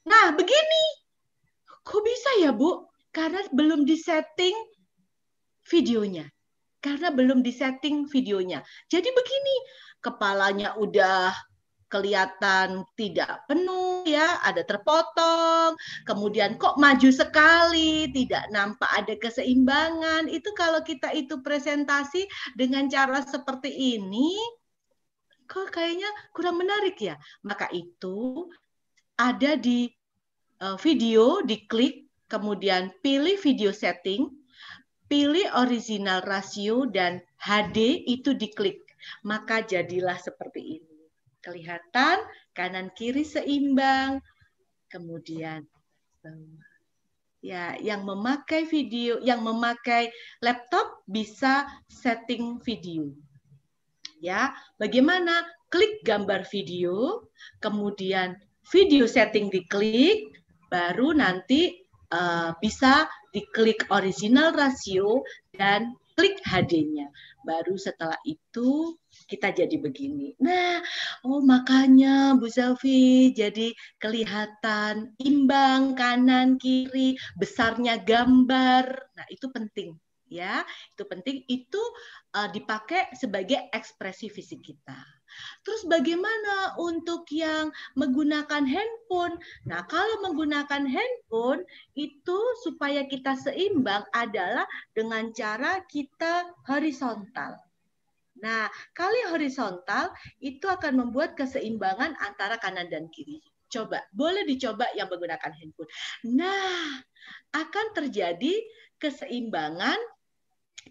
Nah, begini. Kok bisa ya, Bu? Karena belum disetting videonya. Karena belum disetting videonya. Jadi begini, kepalanya udah kelihatan tidak penuh ya, ada terpotong, kemudian kok maju sekali, tidak nampak ada keseimbangan. Itu kalau kita itu presentasi dengan cara seperti ini, kok kayaknya kurang menarik ya. Maka itu ada di uh, video, diklik, kemudian pilih video setting, pilih original rasio dan HD itu diklik. Maka jadilah seperti ini Kelihatan kanan kiri seimbang. Kemudian ya yang memakai video, yang memakai laptop bisa setting video. Ya, bagaimana? Klik gambar video, kemudian video setting diklik, baru nanti uh, bisa diklik original rasio dan klik HD-nya. Baru setelah itu kita jadi begini. Nah, oh makanya Bu Selvi jadi kelihatan imbang kanan kiri, besarnya gambar. Nah, itu penting ya. Itu penting itu uh, dipakai sebagai ekspresi fisik kita. Terus bagaimana untuk yang menggunakan handphone? Nah, kalau menggunakan handphone itu supaya kita seimbang adalah dengan cara kita horizontal. Nah, kali horizontal itu akan membuat keseimbangan antara kanan dan kiri. Coba, boleh dicoba yang menggunakan handphone. Nah, akan terjadi keseimbangan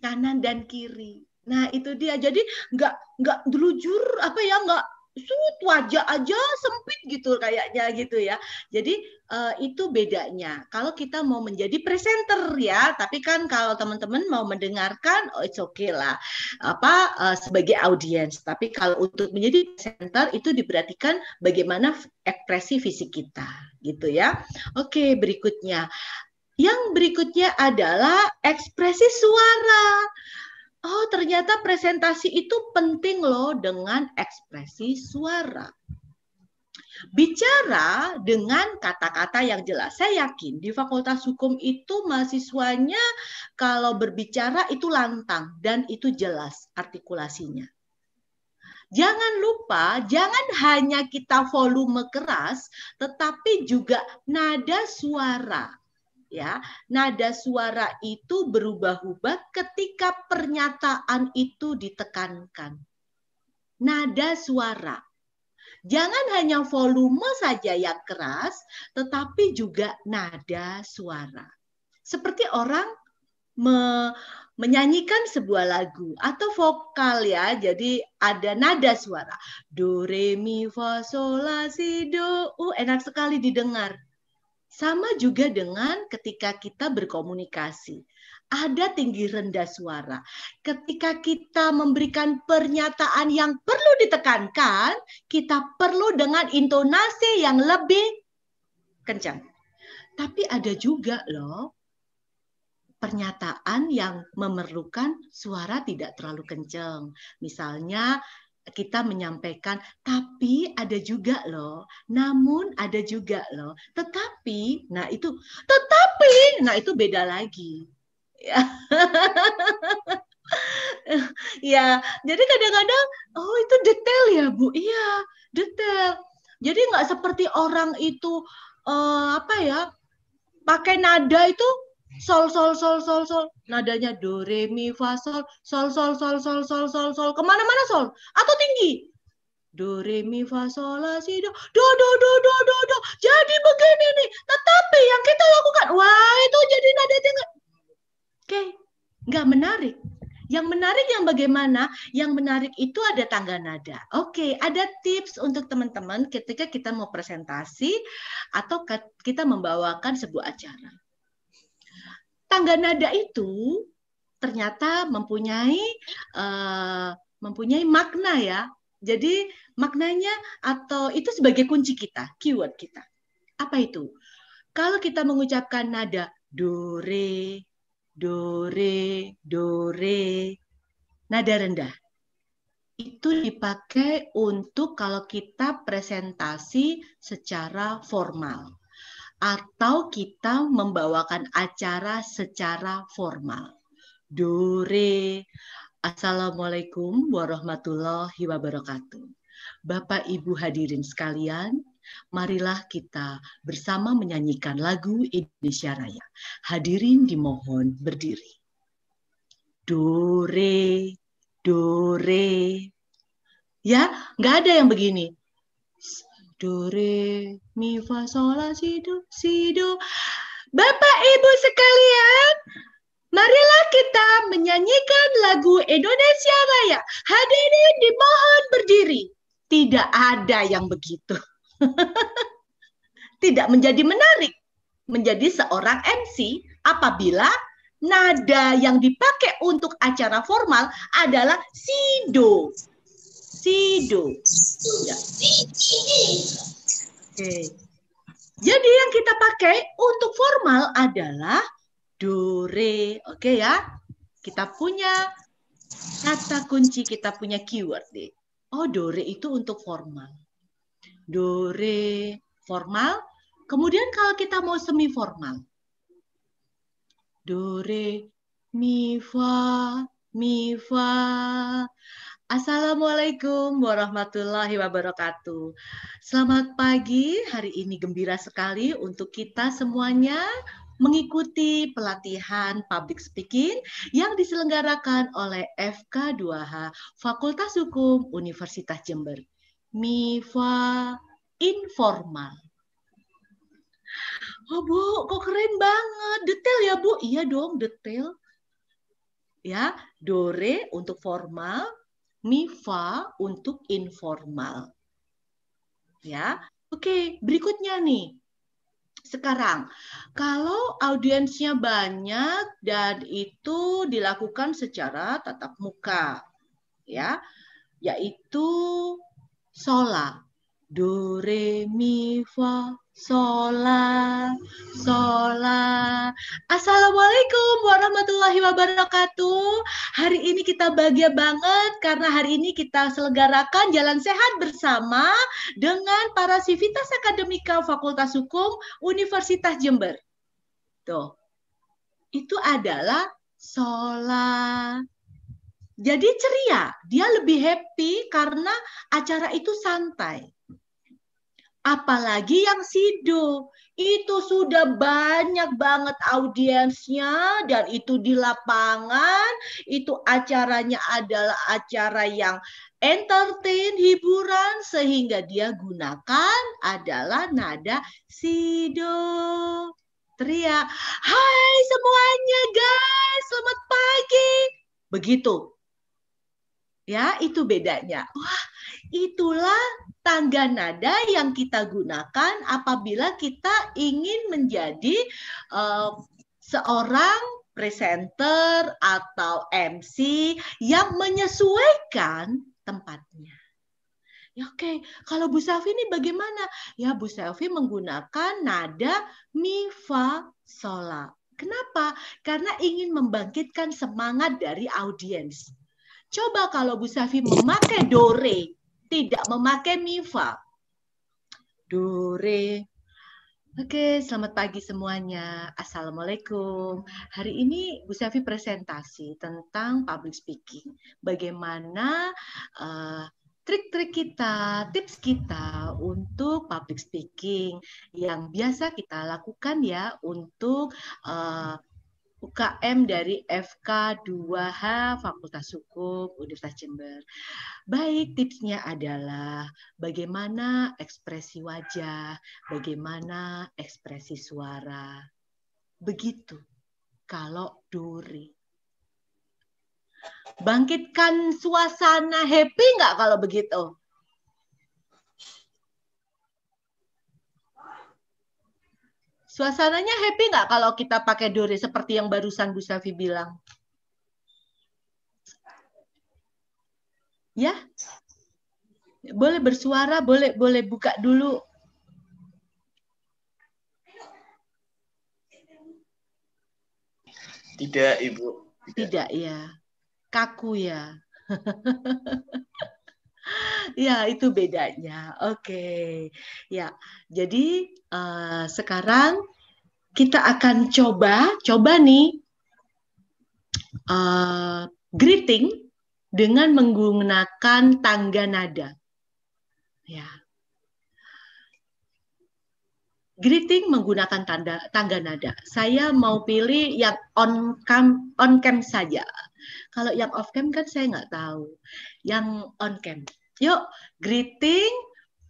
kanan dan kiri. Nah itu dia. Jadi nggak nggak delujur apa ya nggak sut wajah aja sempit gitu kayaknya gitu ya. Jadi uh, itu bedanya. Kalau kita mau menjadi presenter ya, tapi kan kalau teman-teman mau mendengarkan, oh it's okay lah. Apa uh, sebagai audiens. Tapi kalau untuk menjadi presenter itu diperhatikan bagaimana ekspresi fisik kita gitu ya. Oke berikutnya. Yang berikutnya adalah ekspresi suara. Oh, ternyata presentasi itu penting loh dengan ekspresi suara. Bicara dengan kata-kata yang jelas. Saya yakin di Fakultas Hukum itu mahasiswanya kalau berbicara itu lantang dan itu jelas artikulasinya. Jangan lupa, jangan hanya kita volume keras, tetapi juga nada suara ya nada suara itu berubah-ubah ketika pernyataan itu ditekankan nada suara jangan hanya volume saja yang keras tetapi juga nada suara seperti orang me menyanyikan sebuah lagu atau vokal ya. Jadi ada nada suara. Do re mi fa sol la si do. Uh, enak sekali didengar. Sama juga dengan ketika kita berkomunikasi. Ada tinggi rendah suara. Ketika kita memberikan pernyataan yang perlu ditekankan, kita perlu dengan intonasi yang lebih kencang. Tapi ada juga loh pernyataan yang memerlukan suara tidak terlalu kencang. Misalnya kita menyampaikan, tapi ada juga loh, namun ada juga loh, tetapi, nah itu, tetapi, nah itu beda lagi. Ya, ya jadi kadang-kadang, oh itu detail ya Bu, iya detail. Jadi nggak seperti orang itu uh, apa ya, pakai nada itu sol sol sol sol sol. Nadanya do re mi fa sol. Sol sol sol sol sol sol sol. Ke mana-mana sol? Atau tinggi? Do re mi fa sol la si do. Do do do do do do. Jadi begini nih. Tetapi yang kita lakukan wah itu jadi nada tinggi oke nggak menarik. Yang menarik yang bagaimana? Yang menarik itu ada tangga nada. Oke, ada tips untuk teman-teman ketika kita mau presentasi atau kita membawakan sebuah acara tangga nada itu ternyata mempunyai uh, mempunyai makna ya. Jadi maknanya atau itu sebagai kunci kita, keyword kita. Apa itu? Kalau kita mengucapkan nada do re do re do re nada rendah itu dipakai untuk kalau kita presentasi secara formal atau kita membawakan acara secara formal. Dore, Assalamualaikum warahmatullahi wabarakatuh. Bapak Ibu hadirin sekalian, marilah kita bersama menyanyikan lagu Indonesia Raya. Hadirin dimohon berdiri. Dore, dore. Ya, nggak ada yang begini do re mi fa sol la si do si do Bapak Ibu sekalian, marilah kita menyanyikan lagu Indonesia Raya. Hadirin dimohon berdiri. Tidak ada yang begitu. Tidak menjadi menarik menjadi seorang MC apabila nada yang dipakai untuk acara formal adalah sido. Sido. Ya. Oke. Jadi yang kita pakai untuk formal adalah do re. Oke ya. Kita punya kata kunci, kita punya keyword deh. Oh, do re itu untuk formal. Do re formal. Kemudian kalau kita mau semi formal. Do re mi fa mi fa. Assalamualaikum warahmatullahi wabarakatuh. Selamat pagi, hari ini gembira sekali untuk kita semuanya mengikuti pelatihan public speaking yang diselenggarakan oleh FK2H Fakultas Hukum Universitas Jember. MIFA Informal. Oh Bu, kok keren banget. Detail ya Bu? Iya dong, detail. Ya, dore untuk formal, MIFA untuk informal. Ya, oke. Berikutnya nih. Sekarang, kalau audiensnya banyak dan itu dilakukan secara tatap muka, ya, yaitu sola, do, re, mi, fa, Sola, sola. Assalamualaikum warahmatullahi wabarakatuh. Hari ini kita bahagia banget karena hari ini kita selenggarakan jalan sehat bersama dengan para Sivitas Akademika Fakultas Hukum Universitas Jember. Tuh. Itu adalah sola. Jadi ceria, dia lebih happy karena acara itu santai Apalagi yang Sido, itu sudah banyak banget audiensnya dan itu di lapangan, itu acaranya adalah acara yang entertain, hiburan sehingga dia gunakan adalah nada Sido. Teriak, hai semuanya guys, selamat pagi. Begitu. Ya, itu bedanya. Wah, itulah tangga nada yang kita gunakan apabila kita ingin menjadi uh, seorang presenter atau MC yang menyesuaikan tempatnya. Ya oke, okay. kalau Bu Selvi ini bagaimana? Ya Bu Selvi menggunakan nada mi fa sola. Kenapa? Karena ingin membangkitkan semangat dari audiens. Coba kalau Bu Safi memakai do re, tidak memakai mifa. Do, re. Oke, selamat pagi semuanya. Assalamualaikum. Hari ini Bu Safi presentasi tentang public speaking. Bagaimana uh, trik-trik kita, tips kita untuk public speaking yang biasa kita lakukan ya untuk uh, UKM dari FK2H Fakultas Hukum Universitas Jember. Baik, tipsnya adalah bagaimana ekspresi wajah, bagaimana ekspresi suara. Begitu kalau Duri. Bangkitkan suasana happy nggak kalau begitu? Suasananya happy nggak kalau kita pakai dore seperti yang barusan Bu Safi bilang? Ya, boleh bersuara, boleh boleh buka dulu. Tidak, Ibu. Tidak, Tidak ya. Kaku ya. ya, itu bedanya. Oke. Ya. Jadi uh, sekarang kita akan coba coba nih uh, greeting dengan menggunakan tangga nada. Ya. Greeting menggunakan tanda tangga nada. Saya mau pilih yang on cam on cam saja. Kalau yang off cam kan saya nggak tahu. Yang on cam. Yuk, greeting,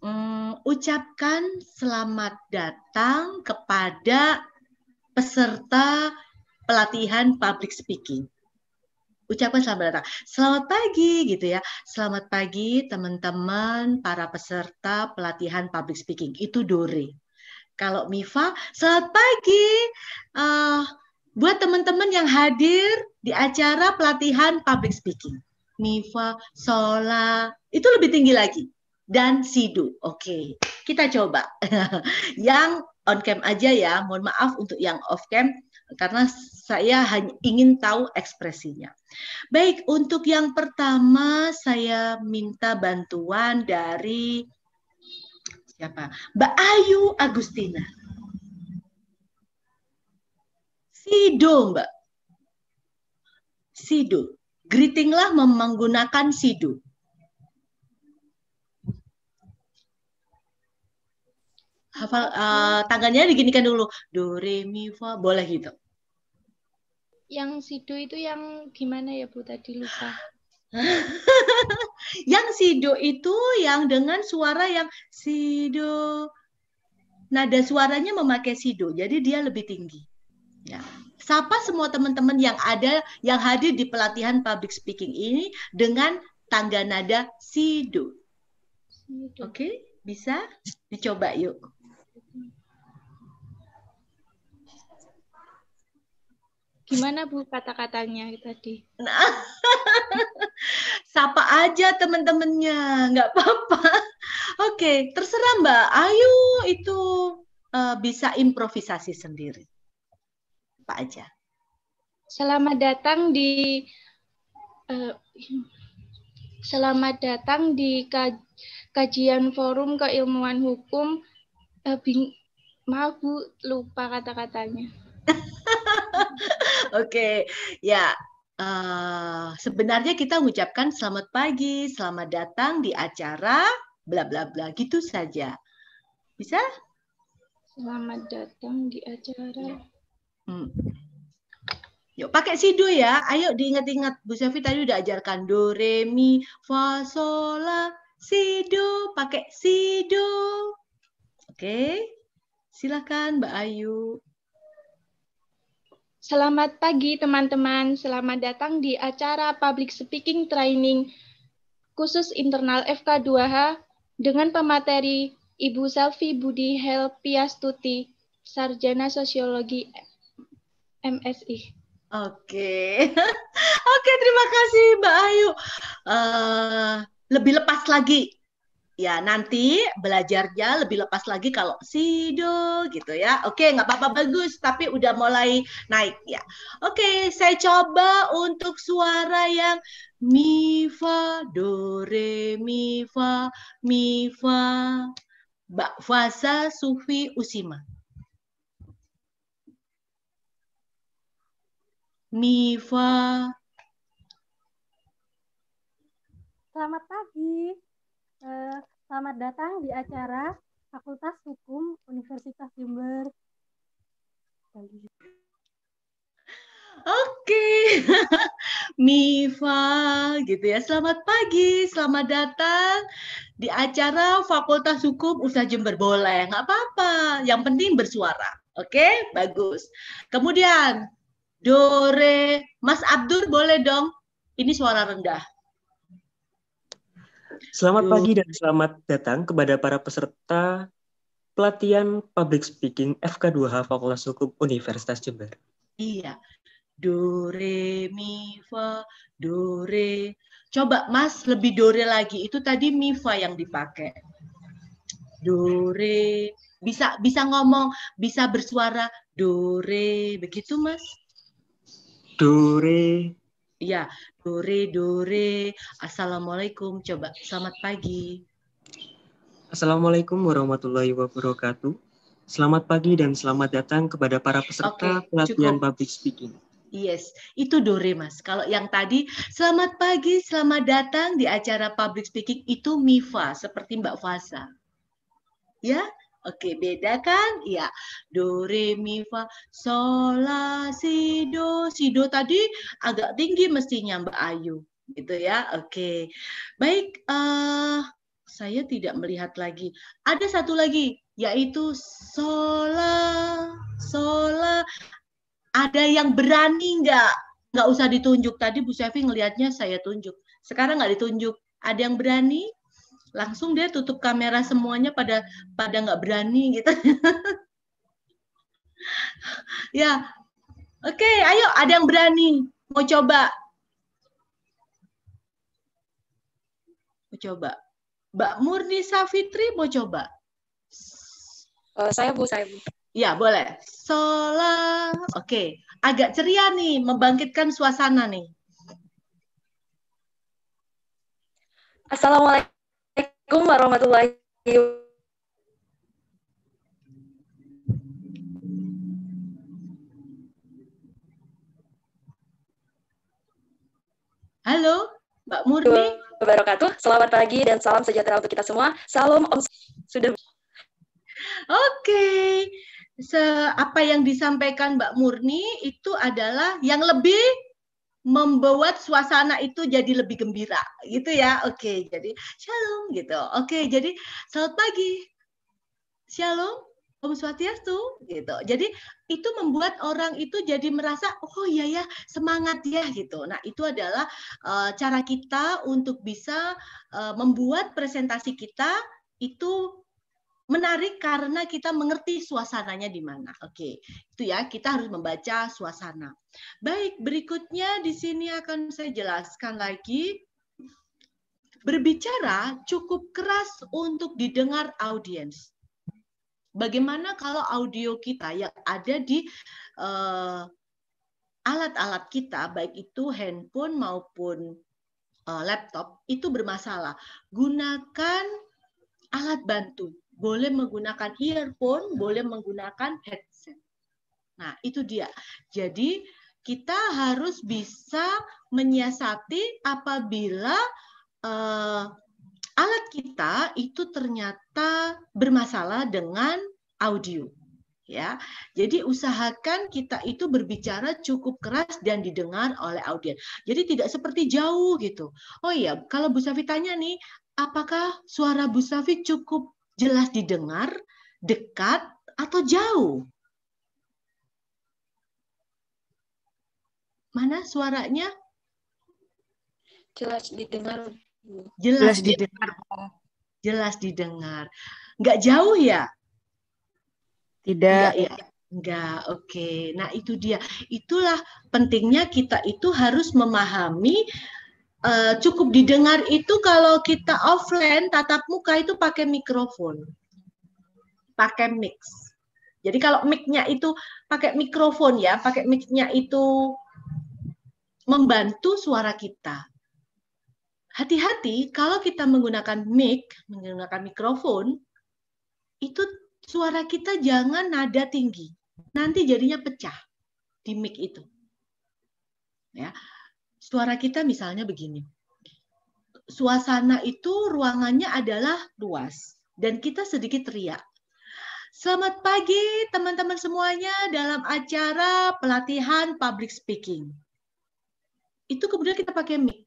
um, ucapkan selamat datang kepada peserta pelatihan public speaking. ucapkan selamat datang. Selamat pagi gitu ya. Selamat pagi teman-teman para peserta pelatihan public speaking. Itu Dore. Kalau Mifa, selamat pagi uh, buat teman-teman yang hadir di acara pelatihan public speaking. Mifa, Sola, itu lebih tinggi lagi. Dan Sidu. Oke, kita coba. yang on cam aja ya. Mohon maaf untuk yang off cam karena saya hanya ingin tahu ekspresinya. Baik, untuk yang pertama saya minta bantuan dari siapa? Mbak Ayu Agustina. Sido, Mbak. Sido. Greetinglah menggunakan Sido. hafal uh, tangannya diginikan dulu. Do re mi fa. Boleh gitu. Yang sido itu yang gimana ya bu? Tadi lupa. Yang sido itu yang dengan suara yang sido nada suaranya memakai sido jadi dia lebih tinggi ya sapa semua teman-teman yang ada yang hadir di pelatihan public speaking ini dengan tangga nada sido. oke okay? bisa dicoba yuk Gimana Bu kata-katanya tadi? Nah, sapa aja teman-temannya, nggak apa-apa. Oke, terserah Mbak. Ayo itu uh, bisa improvisasi sendiri. Apa aja. Selamat datang di uh, Selamat datang di kajian forum keilmuan hukum. Uh, bing, maaf Bu, lupa kata-katanya. Oke, ya. Uh, sebenarnya kita mengucapkan selamat pagi, selamat datang di acara bla bla bla gitu saja. Bisa? Selamat datang di acara. Hmm. Yuk pakai sido ya. Ayo diingat-ingat. Bu Sefi tadi udah ajarkan do re mi fa sol la si do. Pakai sido. Oke. Silakan Mbak Ayu. Selamat pagi teman-teman, selamat datang di acara Public Speaking Training khusus internal FK2H dengan pemateri Ibu Selvi Budi Helpiastuti, Sarjana Sosiologi MSI. Oke, oke terima kasih Mbak Ayu. Uh, lebih lepas lagi ya nanti belajarnya lebih lepas lagi kalau sido gitu ya. Oke, nggak apa-apa bagus, tapi udah mulai naik ya. Oke, saya coba untuk suara yang mi fa do re mi fa mi fa Mbak Fasa Sufi Usima. Mi fa Selamat pagi. Eh, selamat datang di acara Fakultas Hukum Universitas Jember. Oke, Mifa gitu ya. Selamat pagi, selamat datang di acara Fakultas Hukum Usaha Jember. Boleh, nggak apa-apa. Yang penting bersuara. Oke, bagus. Kemudian, Dore, Mas Abdur boleh dong. Ini suara rendah. Selamat pagi dan selamat datang kepada para peserta pelatihan Public Speaking FK2H Fakultas Hukum Universitas Jember. Iya. Do, re, mi, fa, do, re. Coba Mas lebih do, re lagi. Itu tadi mi, fa yang dipakai. Do, re. Bisa bisa ngomong, bisa bersuara do, re. Begitu Mas? Do, re. Iya, Dore, Dore. Assalamualaikum. Coba, selamat pagi. Assalamualaikum warahmatullahi wabarakatuh. Selamat pagi dan selamat datang kepada para peserta okay, pelatihan cukup. public speaking. Yes, itu Dore Mas. Kalau yang tadi, selamat pagi, selamat datang di acara public speaking, itu Mifa, seperti Mbak Fasa. Ya, Oke, beda kan? Iya. Do, re, mi, fa, sol, la, si, do. Si, do tadi agak tinggi mestinya Mbak Ayu. Gitu ya. Oke. Baik, uh, saya tidak melihat lagi. Ada satu lagi, yaitu sola, sola. Ada yang berani nggak nggak usah ditunjuk. Tadi Bu Sevi ngelihatnya saya tunjuk. Sekarang nggak ditunjuk. Ada yang berani? Langsung dia tutup kamera semuanya pada pada nggak berani gitu. ya, oke, ayo ada yang berani mau coba? Mau coba? Mbak Murni Safitri mau coba? Uh, saya Bu, saya Bu. Ya, boleh. Sola. Oke, agak ceria nih, membangkitkan suasana nih. Assalamualaikum warahmatullahi Halo, Mbak Murni. Wabarakatuh. Selamat pagi dan salam sejahtera untuk kita semua. Salam Om. Sudah. Oke. Se apa yang disampaikan Mbak Murni itu adalah yang lebih membuat suasana itu jadi lebih gembira gitu ya. Oke, jadi shalom gitu. Oke, jadi selamat pagi. Shalom. Om Swastiastu gitu. Jadi itu membuat orang itu jadi merasa oh iya ya semangat ya gitu. Nah itu adalah uh, cara kita untuk bisa uh, membuat presentasi kita itu menarik karena kita mengerti suasananya di mana. Oke, itu ya kita harus membaca suasana. Baik, berikutnya di sini akan saya jelaskan lagi. Berbicara cukup keras untuk didengar audiens. Bagaimana kalau audio kita yang ada di uh, alat-alat kita, baik itu handphone maupun uh, laptop, itu bermasalah. Gunakan alat bantu boleh menggunakan earphone, boleh menggunakan headset. Nah, itu dia. Jadi, kita harus bisa menyiasati apabila uh, alat kita itu ternyata bermasalah dengan audio ya. Jadi usahakan kita itu berbicara cukup keras dan didengar oleh audiens. Jadi tidak seperti jauh gitu. Oh iya, kalau Bu Safi tanya nih, apakah suara Bu Safi cukup jelas didengar, dekat, atau jauh? Mana suaranya? Jelas didengar. Jelas, jelas didengar. Jelas didengar. Nggak jauh ya? Tidak. Enggak, ya. Enggak, oke. Okay. Nah, itu dia. Itulah pentingnya kita itu harus memahami uh, cukup didengar itu kalau kita offline tatap muka itu pakai mikrofon, pakai mix. Jadi kalau mic-nya itu pakai mikrofon ya, pakai mic-nya itu membantu suara kita. Hati-hati kalau kita menggunakan mic, menggunakan mikrofon, itu suara kita jangan nada tinggi. Nanti jadinya pecah di mic itu. Ya, suara kita misalnya begini. Suasana itu ruangannya adalah luas dan kita sedikit teriak. Selamat pagi teman-teman semuanya dalam acara pelatihan public speaking. Itu kemudian kita pakai mic.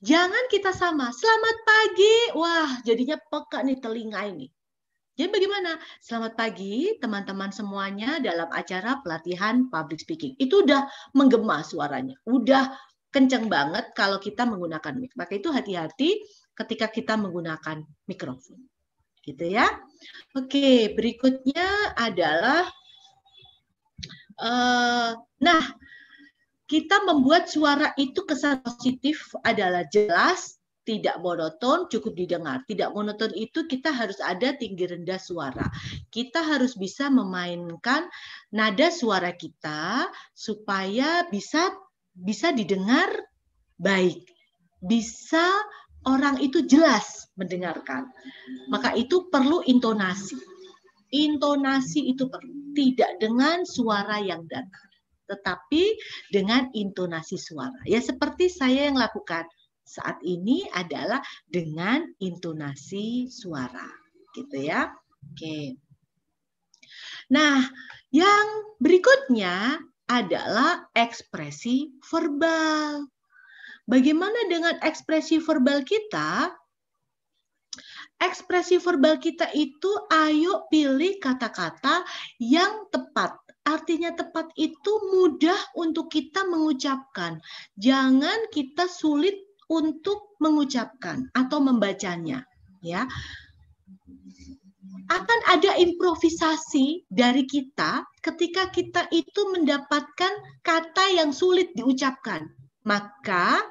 Jangan kita sama. Selamat pagi. Wah, jadinya peka nih telinga ini. Jadi bagaimana? Selamat pagi teman-teman semuanya dalam acara pelatihan public speaking. Itu udah menggema suaranya. Udah kenceng banget kalau kita menggunakan mic. Maka itu hati-hati ketika kita menggunakan mikrofon. Gitu ya. Oke, berikutnya adalah uh, nah kita membuat suara itu kesan positif adalah jelas, tidak monoton, cukup didengar. Tidak monoton itu kita harus ada tinggi rendah suara. Kita harus bisa memainkan nada suara kita supaya bisa bisa didengar baik. Bisa orang itu jelas mendengarkan. Maka itu perlu intonasi. Intonasi itu perlu. Tidak dengan suara yang datar, tetapi dengan intonasi suara. Ya seperti saya yang lakukan saat ini adalah dengan intonasi suara, gitu ya. Oke. Nah, yang berikutnya adalah ekspresi verbal. Bagaimana dengan ekspresi verbal kita? Ekspresi verbal kita itu ayo pilih kata-kata yang tepat artinya tepat itu mudah untuk kita mengucapkan. Jangan kita sulit untuk mengucapkan atau membacanya, ya. Akan ada improvisasi dari kita ketika kita itu mendapatkan kata yang sulit diucapkan. Maka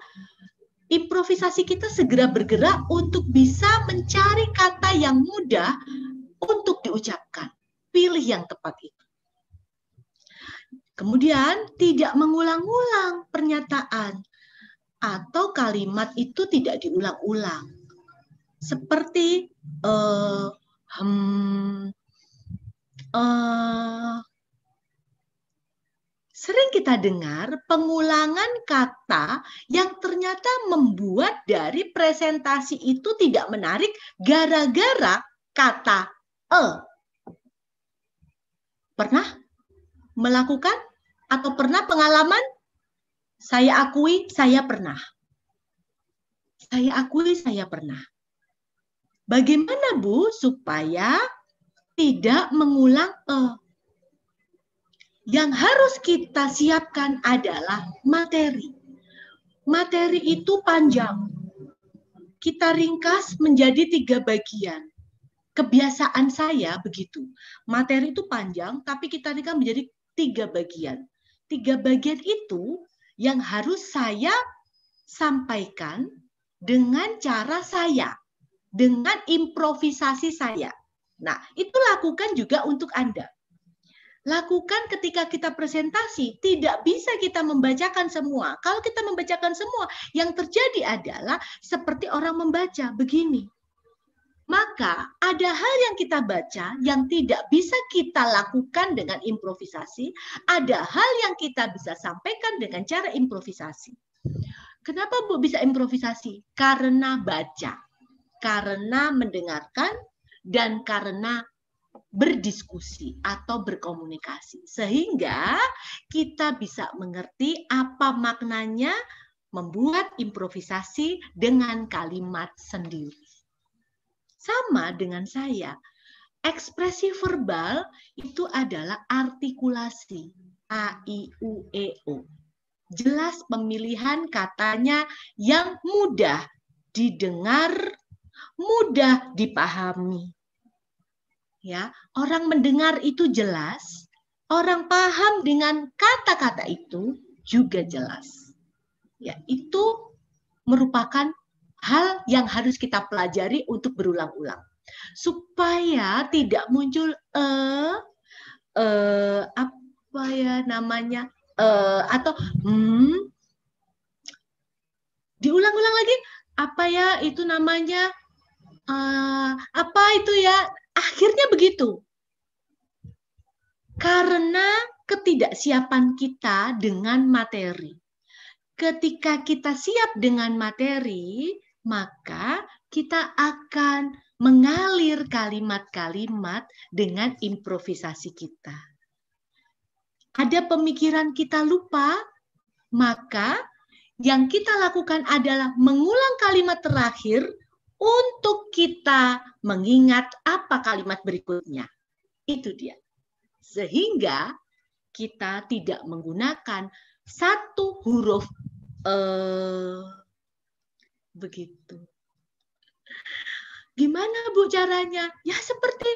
improvisasi kita segera bergerak untuk bisa mencari kata yang mudah untuk diucapkan. Pilih yang tepat itu. Kemudian tidak mengulang-ulang pernyataan atau kalimat itu tidak diulang-ulang. Seperti uh, hmm, uh, sering kita dengar pengulangan kata yang ternyata membuat dari presentasi itu tidak menarik gara-gara kata e. Pernah melakukan atau pernah pengalaman? Saya akui saya pernah. Saya akui saya pernah. Bagaimana Bu supaya tidak mengulang e? Yang harus kita siapkan adalah materi. Materi itu panjang. Kita ringkas menjadi tiga bagian. Kebiasaan saya begitu. Materi itu panjang, tapi kita ringkas menjadi tiga bagian. Tiga bagian itu yang harus saya sampaikan dengan cara saya dengan improvisasi saya. Nah, itu lakukan juga untuk Anda. Lakukan ketika kita presentasi, tidak bisa kita membacakan semua. Kalau kita membacakan semua, yang terjadi adalah seperti orang membaca begini. Maka ada hal yang kita baca yang tidak bisa kita lakukan dengan improvisasi, ada hal yang kita bisa sampaikan dengan cara improvisasi. Kenapa Bu bisa improvisasi? Karena baca karena mendengarkan dan karena berdiskusi atau berkomunikasi sehingga kita bisa mengerti apa maknanya membuat improvisasi dengan kalimat sendiri. Sama dengan saya, ekspresi verbal itu adalah artikulasi A I U E O. Jelas pemilihan katanya yang mudah didengar mudah dipahami. Ya, orang mendengar itu jelas, orang paham dengan kata-kata itu juga jelas. Ya, itu merupakan hal yang harus kita pelajari untuk berulang-ulang. Supaya tidak muncul eh eh apa ya namanya eh atau hmm diulang-ulang lagi apa ya itu namanya uh, apa itu ya akhirnya begitu. Karena ketidaksiapan kita dengan materi. Ketika kita siap dengan materi maka kita akan mengalir kalimat-kalimat dengan improvisasi kita ada pemikiran kita lupa maka yang kita lakukan adalah mengulang kalimat terakhir untuk kita mengingat apa kalimat berikutnya. Itu dia. Sehingga kita tidak menggunakan satu huruf eh, begitu. Gimana Bu caranya? Ya seperti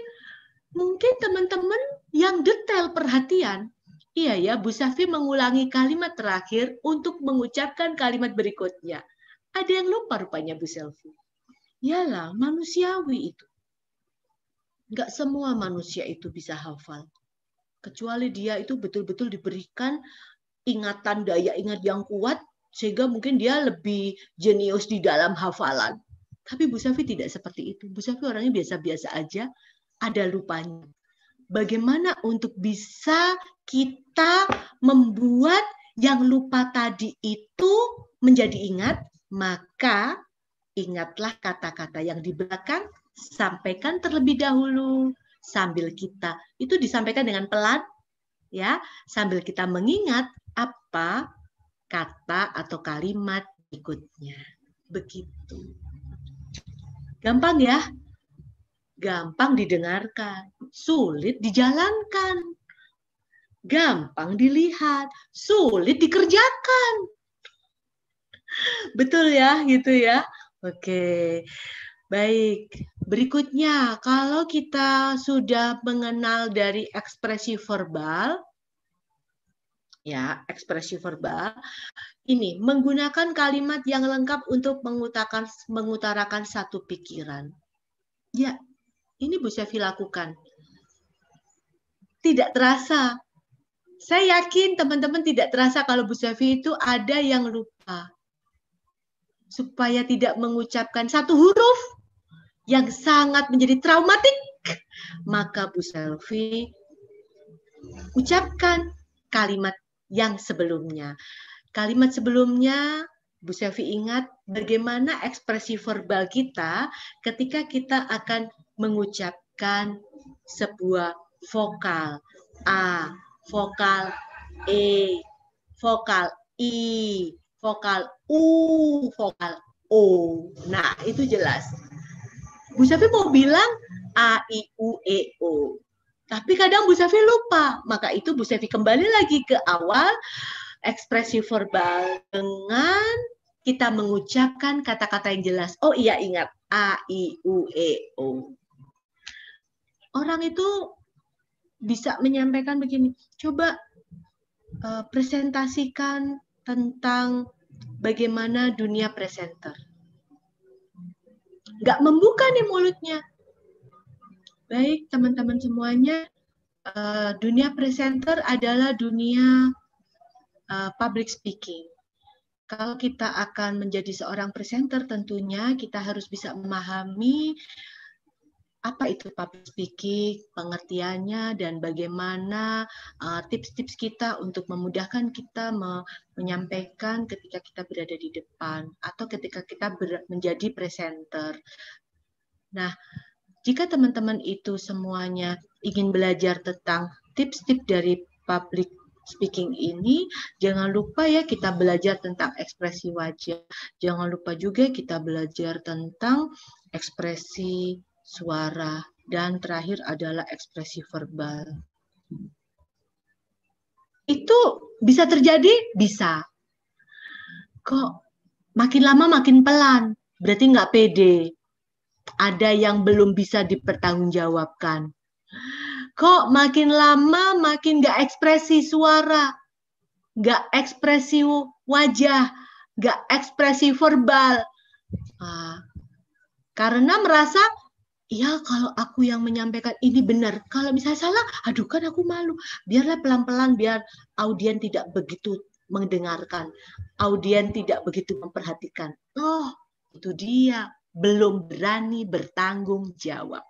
mungkin teman-teman yang detail perhatian. Iya ya, Bu Safi mengulangi kalimat terakhir untuk mengucapkan kalimat berikutnya. Ada yang lupa rupanya Bu Selvi. Yalah, manusiawi itu. Enggak semua manusia itu bisa hafal. Kecuali dia itu betul-betul diberikan ingatan daya ingat yang kuat, sehingga mungkin dia lebih jenius di dalam hafalan. Tapi Bu Safi tidak seperti itu. Bu Safi orangnya biasa-biasa aja, ada lupanya. Bagaimana untuk bisa kita membuat yang lupa tadi itu menjadi ingat, maka Ingatlah kata-kata yang di belakang, sampaikan terlebih dahulu sambil kita itu disampaikan dengan pelan ya, sambil kita mengingat apa kata atau kalimat berikutnya. Begitu. Gampang ya? Gampang didengarkan, sulit dijalankan. gampang dilihat, sulit dikerjakan. Betul ya, gitu ya. Oke. Baik, berikutnya kalau kita sudah mengenal dari ekspresi verbal, ya ekspresi verbal, ini menggunakan kalimat yang lengkap untuk mengutarakan mengutarakan satu pikiran. Ya, ini Bu Sevi lakukan. Tidak terasa. Saya yakin teman-teman tidak terasa kalau Bu Sevi itu ada yang lupa. Supaya tidak mengucapkan satu huruf, yang sangat menjadi traumatik, maka Bu Selvi ucapkan kalimat yang sebelumnya. Kalimat sebelumnya Bu Selvi ingat bagaimana ekspresi verbal kita ketika kita akan mengucapkan sebuah vokal A, vokal E, vokal I, vokal U, vokal O. Nah, itu jelas. Bu Safi mau bilang A, I, U, E, O. Tapi kadang Bu Safi lupa. Maka itu Bu Safi kembali lagi ke awal ekspresi verbal dengan kita mengucapkan kata-kata yang jelas. Oh iya ingat A, I, U, E, O. Orang itu bisa menyampaikan begini. Coba uh, presentasikan tentang bagaimana dunia presenter nggak membuka nih mulutnya. Baik, teman-teman semuanya, uh, dunia presenter adalah dunia uh, public speaking. Kalau kita akan menjadi seorang presenter, tentunya kita harus bisa memahami apa itu public speaking, pengertiannya, dan bagaimana uh, tips-tips uh, kita untuk memudahkan kita me menyampaikan ketika kita berada di depan atau ketika kita menjadi presenter. Nah, jika teman-teman itu semuanya ingin belajar tentang tips-tips dari public speaking ini, jangan lupa ya kita belajar tentang ekspresi wajah. Jangan lupa juga kita belajar tentang ekspresi suara, dan terakhir adalah ekspresi verbal. Itu bisa terjadi? Bisa. Kok makin lama makin pelan? Berarti nggak pede. Ada yang belum bisa dipertanggungjawabkan. Kok makin lama makin nggak ekspresi suara? Nggak ekspresi wajah? Nggak ekspresi verbal? Nah, karena merasa ya kalau aku yang menyampaikan ini benar. Kalau misalnya salah, aduh kan aku malu. Biarlah pelan-pelan biar audien tidak begitu mendengarkan. Audien tidak begitu memperhatikan. Oh, itu dia. Belum berani bertanggung jawab.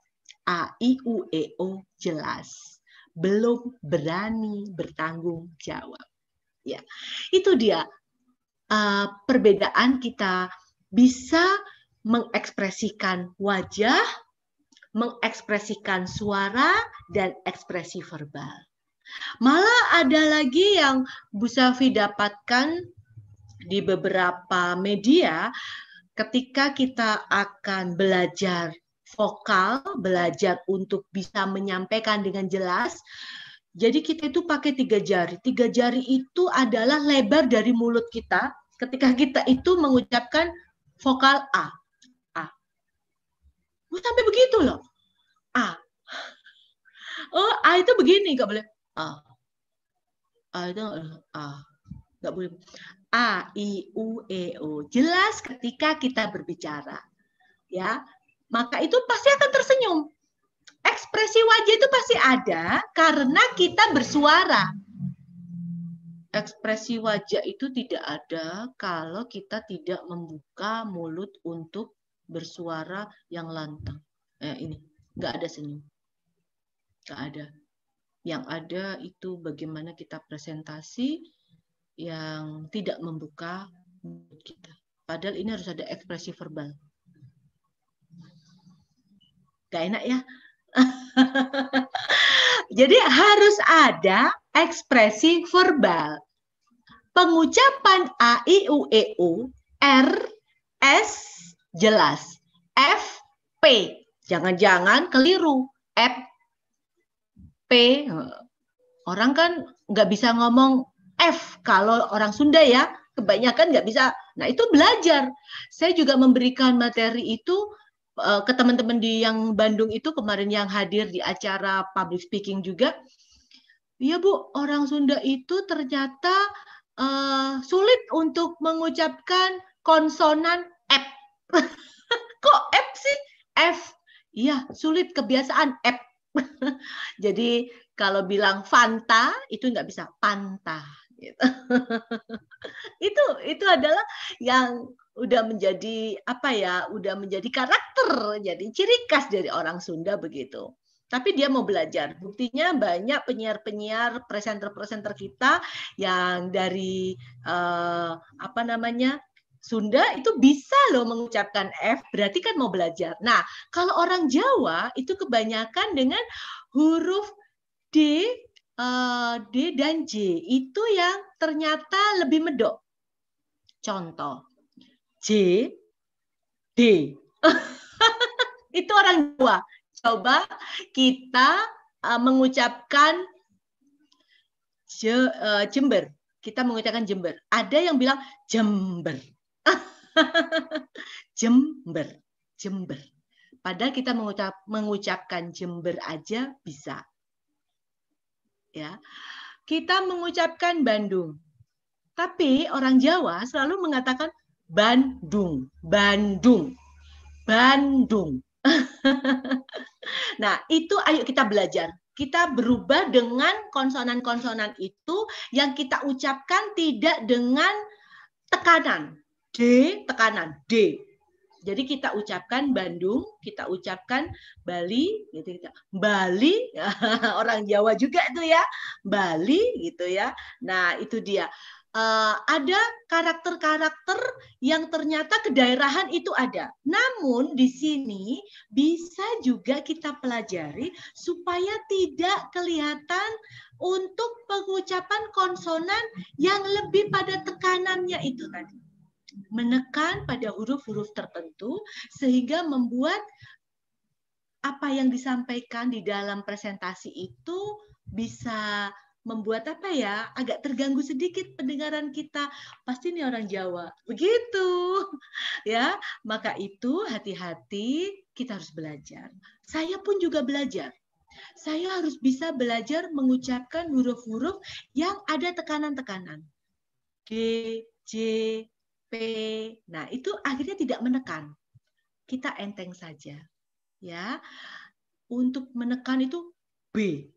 A, I, U, E, O jelas. Belum berani bertanggung jawab. Ya, itu dia uh, perbedaan kita bisa mengekspresikan wajah mengekspresikan suara dan ekspresi verbal. Malah ada lagi yang Bu Safi dapatkan di beberapa media ketika kita akan belajar vokal, belajar untuk bisa menyampaikan dengan jelas. Jadi kita itu pakai tiga jari. Tiga jari itu adalah lebar dari mulut kita ketika kita itu mengucapkan vokal A. Oh, sampai begitu loh. A. Oh, A itu begini, nggak boleh. A. A itu A. Nggak boleh. A, I, U, E, O. Jelas ketika kita berbicara. Ya, maka itu pasti akan tersenyum. Ekspresi wajah itu pasti ada karena kita bersuara. Ekspresi wajah itu tidak ada kalau kita tidak membuka mulut untuk bersuara yang lantang. Eh, ini nggak ada senyum, nggak ada. Yang ada itu bagaimana kita presentasi yang tidak membuka mulut kita. Padahal ini harus ada ekspresi verbal. Gak enak ya? Jadi harus ada ekspresi verbal. Pengucapan A, I, U, E, U, R, S, jelas. F, P. Jangan-jangan keliru. F, P. Orang kan nggak bisa ngomong F kalau orang Sunda ya, kebanyakan nggak bisa. Nah itu belajar. Saya juga memberikan materi itu uh, ke teman-teman di yang Bandung itu kemarin yang hadir di acara public speaking juga. Iya Bu, orang Sunda itu ternyata uh, sulit untuk mengucapkan konsonan F. Kok F sih? F. Iya, sulit kebiasaan F. Jadi kalau bilang Fanta itu nggak bisa Panta. Gitu. itu itu adalah yang udah menjadi apa ya, udah menjadi karakter, jadi ciri khas dari orang Sunda begitu tapi dia mau belajar. Buktinya banyak penyiar-penyiar, presenter-presenter kita yang dari uh, apa namanya Sunda itu bisa loh mengucapkan F, berarti kan mau belajar. Nah, kalau orang Jawa itu kebanyakan dengan huruf D, uh, D dan J itu yang ternyata lebih medok. Contoh, J, D. itu orang Jawa coba kita uh, mengucapkan je, uh, Jember. Kita mengucapkan Jember. Ada yang bilang Jember. Jember. Jember. Padahal kita mengucap, mengucapkan Jember aja bisa. Ya. Kita mengucapkan Bandung. Tapi orang Jawa selalu mengatakan Bandung, Bandung, Bandung. nah, itu ayo kita belajar. Kita berubah dengan konsonan-konsonan itu yang kita ucapkan tidak dengan tekanan. D, tekanan. D. Jadi kita ucapkan Bandung, kita ucapkan Bali, gitu kita Bali, orang Jawa juga itu ya, Bali gitu ya. Nah itu dia uh, ada karakter-karakter yang ternyata kedaerahan itu ada. Namun di sini bisa juga kita pelajari supaya tidak kelihatan untuk pengucapan konsonan yang lebih pada tekanannya itu tadi. Menekan pada huruf-huruf tertentu sehingga membuat apa yang disampaikan di dalam presentasi itu bisa membuat apa ya agak terganggu sedikit pendengaran kita. Pasti ini orang Jawa begitu ya. Maka itu hati-hati kita harus belajar. Saya pun juga belajar. Saya harus bisa belajar mengucapkan huruf-huruf yang ada tekanan-tekanan. G J P nah itu akhirnya tidak menekan kita enteng saja ya untuk menekan itu B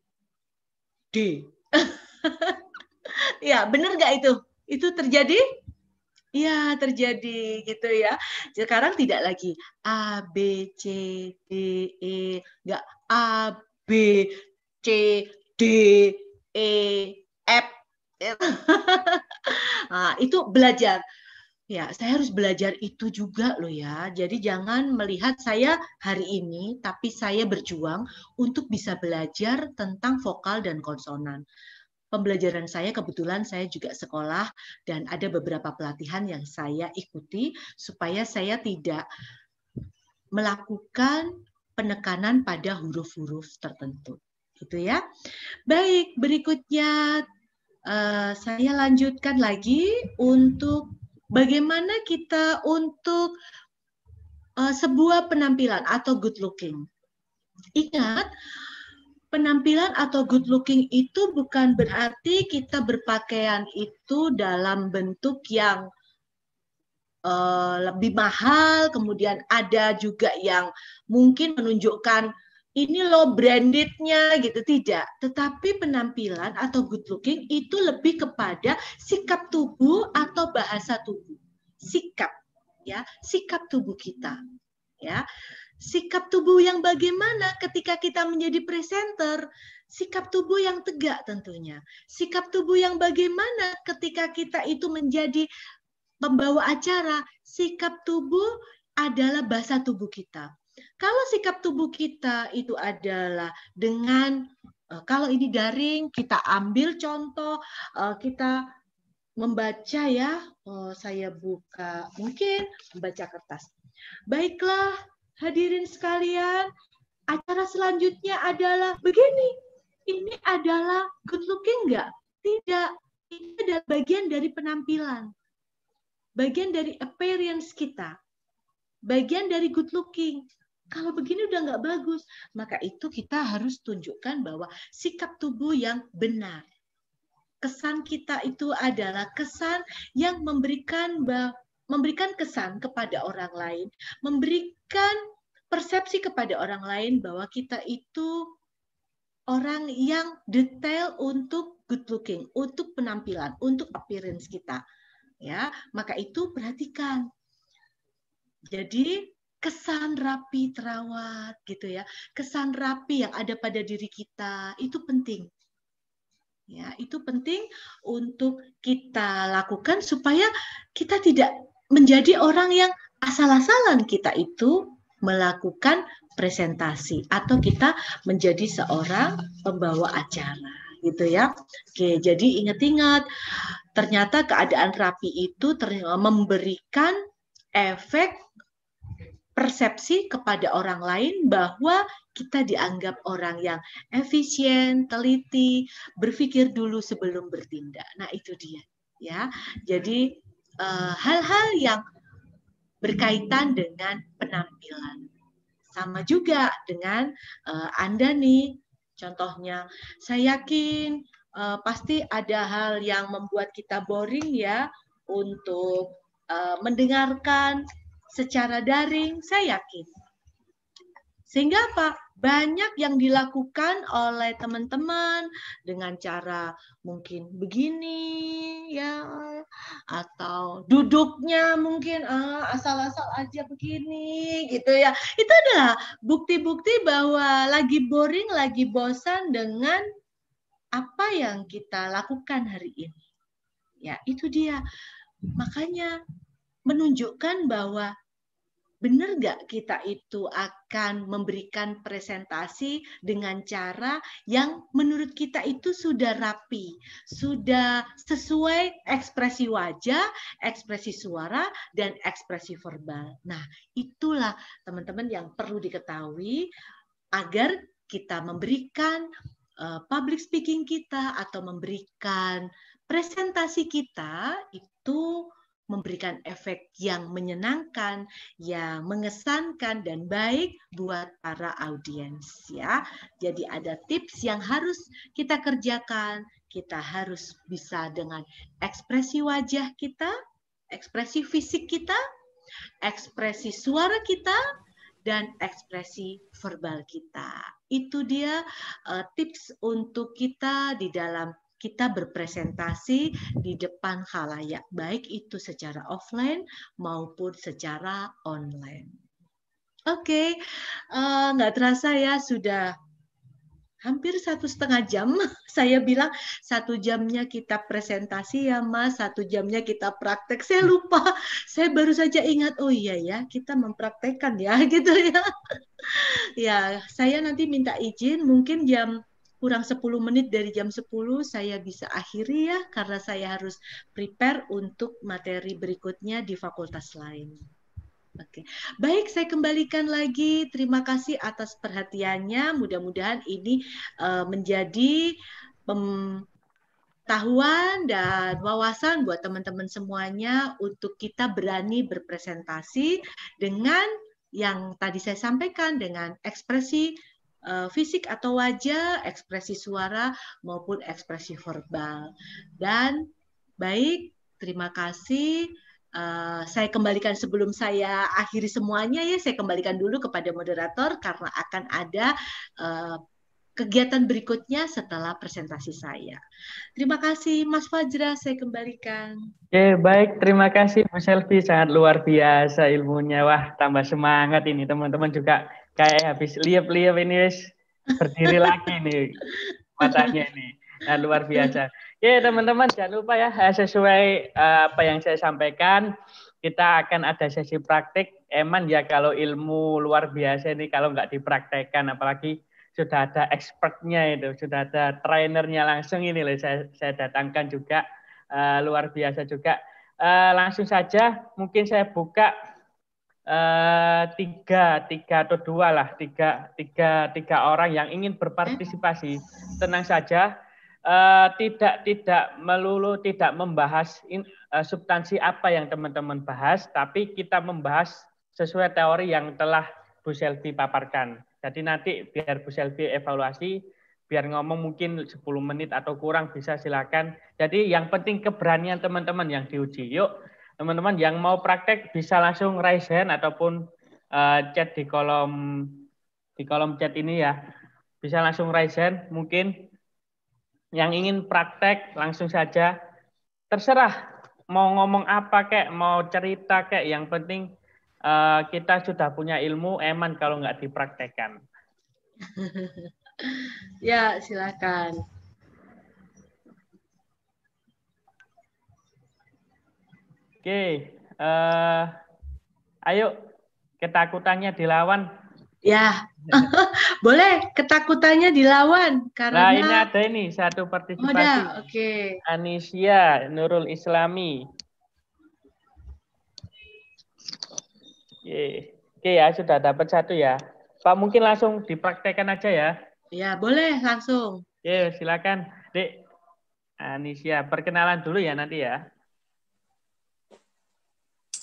D ya, benar nggak itu? Itu terjadi? Ya, terjadi gitu ya. Sekarang tidak lagi A, B, C, D, E. Nggak A, B, C, D, E, F. nah, itu belajar. Ya, saya harus belajar itu juga loh ya. Jadi jangan melihat saya hari ini, tapi saya berjuang untuk bisa belajar tentang vokal dan konsonan pembelajaran saya kebetulan saya juga sekolah dan ada beberapa pelatihan yang saya ikuti supaya saya tidak melakukan penekanan pada huruf-huruf tertentu. Gitu ya. Baik, berikutnya uh, saya lanjutkan lagi untuk bagaimana kita untuk uh, sebuah penampilan atau good looking. Ingat, penampilan atau good looking itu bukan berarti kita berpakaian itu dalam bentuk yang uh, lebih mahal, kemudian ada juga yang mungkin menunjukkan ini loh brandednya gitu. Tidak, tetapi penampilan atau good looking itu lebih kepada sikap tubuh atau bahasa tubuh, sikap ya, sikap tubuh kita ya. Sikap tubuh yang bagaimana ketika kita menjadi presenter, sikap tubuh yang tegak tentunya, sikap tubuh yang bagaimana ketika kita itu menjadi pembawa acara, sikap tubuh adalah bahasa tubuh kita. Kalau sikap tubuh kita itu adalah dengan eh, kalau ini daring, kita ambil contoh, eh, kita membaca ya, oh, saya buka mungkin membaca kertas. Baiklah, Hadirin sekalian, acara selanjutnya adalah begini. Ini adalah good looking enggak? Tidak. Itu adalah bagian dari penampilan. Bagian dari appearance kita. Bagian dari good looking. Kalau begini udah nggak bagus, maka itu kita harus tunjukkan bahwa sikap tubuh yang benar. Kesan kita itu adalah kesan yang memberikan memberikan kesan kepada orang lain, memberikan persepsi kepada orang lain bahwa kita itu orang yang detail untuk good looking, untuk penampilan, untuk appearance kita. Ya, maka itu perhatikan. Jadi kesan rapi terawat gitu ya. Kesan rapi yang ada pada diri kita itu penting. Ya, itu penting untuk kita lakukan supaya kita tidak menjadi orang yang asal-asalan kita itu melakukan presentasi atau kita menjadi seorang pembawa acara gitu ya. Oke, jadi ingat-ingat ternyata keadaan rapi itu memberikan efek persepsi kepada orang lain bahwa kita dianggap orang yang efisien, teliti, berpikir dulu sebelum bertindak. Nah, itu dia ya. Jadi eh, hal-hal uh, yang berkaitan dengan penampilan. Sama juga dengan uh, Anda nih, contohnya. Saya yakin uh, pasti ada hal yang membuat kita boring ya untuk mendengarkan secara daring, saya yakin. Sehingga apa? banyak yang dilakukan oleh teman-teman dengan cara mungkin begini ya atau duduknya mungkin ah, asal-asal aja begini gitu ya itu adalah bukti-bukti bahwa lagi boring lagi bosan dengan apa yang kita lakukan hari ini ya itu dia makanya menunjukkan bahwa benar nggak kita itu akan memberikan presentasi dengan cara yang menurut kita itu sudah rapi, sudah sesuai ekspresi wajah, ekspresi suara, dan ekspresi verbal. Nah, itulah teman-teman yang perlu diketahui agar kita memberikan uh, public speaking kita atau memberikan presentasi kita itu memberikan efek yang menyenangkan, yang mengesankan dan baik buat para audiens ya. Jadi ada tips yang harus kita kerjakan. Kita harus bisa dengan ekspresi wajah kita, ekspresi fisik kita, ekspresi suara kita, dan ekspresi verbal kita. Itu dia uh, tips untuk kita di dalam kita berpresentasi di depan halayak, baik itu secara offline maupun secara online. Oke, okay. uh, eh, nggak terasa ya sudah hampir satu setengah jam. Saya bilang satu jamnya kita presentasi ya mas, satu jamnya kita praktek. Saya lupa, saya baru saja ingat, oh iya ya kita mempraktekkan ya gitu ya. ya, saya nanti minta izin mungkin jam kurang 10 menit dari jam 10 saya bisa akhiri ya karena saya harus prepare untuk materi berikutnya di fakultas lain. Oke, baik saya kembalikan lagi. Terima kasih atas perhatiannya. Mudah-mudahan ini uh, menjadi pengetahuan dan wawasan buat teman-teman semuanya untuk kita berani berpresentasi dengan yang tadi saya sampaikan dengan ekspresi fisik atau wajah, ekspresi suara maupun ekspresi verbal. Dan baik, terima kasih. Uh, saya kembalikan sebelum saya akhiri semuanya ya, saya kembalikan dulu kepada moderator karena akan ada uh, kegiatan berikutnya setelah presentasi saya. Terima kasih Mas Fajra, saya kembalikan. Oke, baik. Terima kasih Mas Selvi, sangat luar biasa ilmunya. Wah, tambah semangat ini teman-teman juga kayak habis liap-liap ini wis berdiri lagi nih matanya ini. Nah, luar biasa. Ya, teman-teman jangan lupa ya sesuai uh, apa yang saya sampaikan, kita akan ada sesi praktik. Eman ya kalau ilmu luar biasa ini kalau nggak dipraktekkan apalagi sudah ada expertnya itu, sudah ada trainernya langsung ini loh saya, saya datangkan juga uh, luar biasa juga. Uh, langsung saja mungkin saya buka uh, tiga, tiga atau dua lah, tiga, tiga, tiga orang yang ingin berpartisipasi, tenang saja, uh, tidak tidak melulu tidak membahas in, uh, substansi apa yang teman-teman bahas, tapi kita membahas sesuai teori yang telah Bu Selvi paparkan. Jadi nanti biar Bu Selvi evaluasi, biar ngomong mungkin 10 menit atau kurang bisa silakan. Jadi yang penting keberanian teman-teman yang diuji. Yuk teman-teman yang mau praktek bisa langsung raise hand ataupun uh, chat di kolom di kolom chat ini ya. Bisa langsung raise hand. Mungkin yang ingin praktek langsung saja. Terserah mau ngomong apa kek, mau cerita kek, yang penting uh, kita sudah punya ilmu, eman kalau nggak dipraktekkan. ya, silakan. Oke, uh, ayo ketakutannya dilawan. Ya, boleh ketakutannya dilawan karena. Nah ini ada ini satu partisipasi. Ada, oke. Okay. Anisia Nurul Islami. Oke, oke ya sudah dapat satu ya. Pak mungkin langsung dipraktekkan aja ya. Ya boleh langsung. Oke silakan, Dek. Anisia perkenalan dulu ya nanti ya.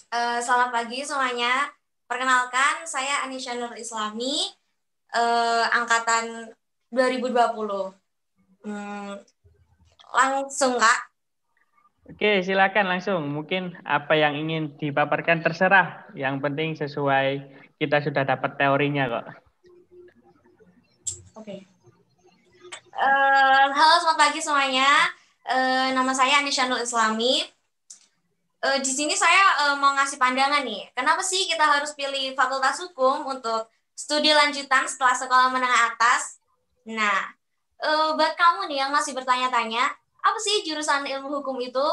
Uh, selamat pagi semuanya. Perkenalkan, saya Anisha Nur Islami, uh, angkatan 2020. Hmm, langsung, Kak. Oke, silakan langsung. Mungkin apa yang ingin dipaparkan terserah. Yang penting sesuai kita sudah dapat teorinya kok. Oke. Uh, halo, selamat pagi semuanya. Uh, nama saya Anisha Nur Islami uh, di sini saya uh, mau ngasih pandangan nih. Kenapa sih kita harus pilih Fakultas Hukum untuk studi lanjutan setelah sekolah menengah atas? Nah, uh, buat kamu nih yang masih bertanya-tanya, apa sih jurusan ilmu hukum itu?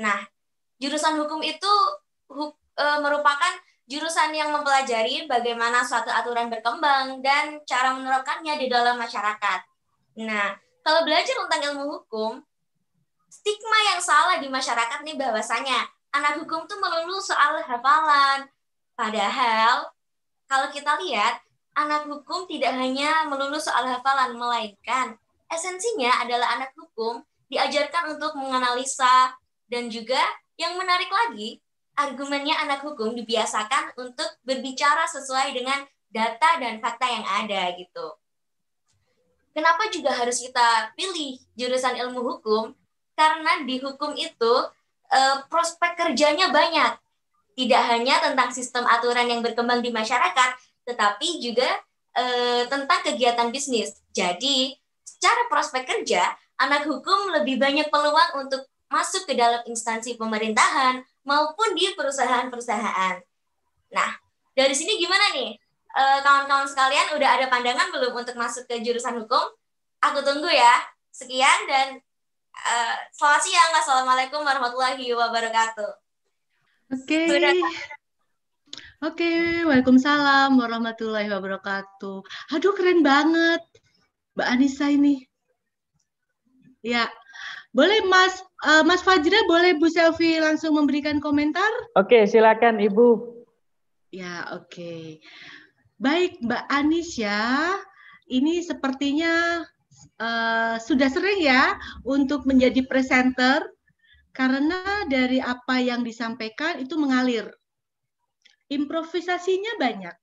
Nah, jurusan hukum itu hu uh, merupakan jurusan yang mempelajari bagaimana suatu aturan berkembang dan cara menerapkannya di dalam masyarakat. Nah, kalau belajar tentang ilmu hukum, stigma yang salah di masyarakat nih bahwasanya anak hukum tuh melulu soal hafalan. Padahal kalau kita lihat anak hukum tidak hanya melulu soal hafalan melainkan esensinya adalah anak hukum diajarkan untuk menganalisa dan juga yang menarik lagi argumennya anak hukum dibiasakan untuk berbicara sesuai dengan data dan fakta yang ada gitu. Kenapa juga harus kita pilih jurusan ilmu hukum? Karena di hukum itu uh, prospek kerjanya banyak. Tidak hanya tentang sistem aturan yang berkembang di masyarakat, tetapi juga uh, tentang kegiatan bisnis. Jadi, secara prospek kerja, anak hukum lebih banyak peluang untuk masuk ke dalam instansi pemerintahan maupun di perusahaan-perusahaan. Nah, dari sini gimana nih? Eh, kawan-kawan sekalian udah ada pandangan belum untuk masuk ke jurusan hukum? Aku tunggu ya. Sekian dan Uh, selamat siang, Assalamualaikum warahmatullahi wabarakatuh. Oke. Okay. Oke, okay. Waalaikumsalam warahmatullahi wabarakatuh. Aduh, keren banget. Mbak Anissa ini. Ya, boleh Mas uh, Mas Fajra, boleh Bu Selvi langsung memberikan komentar? Oke, okay, silakan Ibu. Ya, oke. Okay. Baik, Mbak Anis ya. Ini sepertinya uh, sudah sering ya untuk menjadi presenter karena dari apa yang disampaikan itu mengalir. Improvisasinya banyak.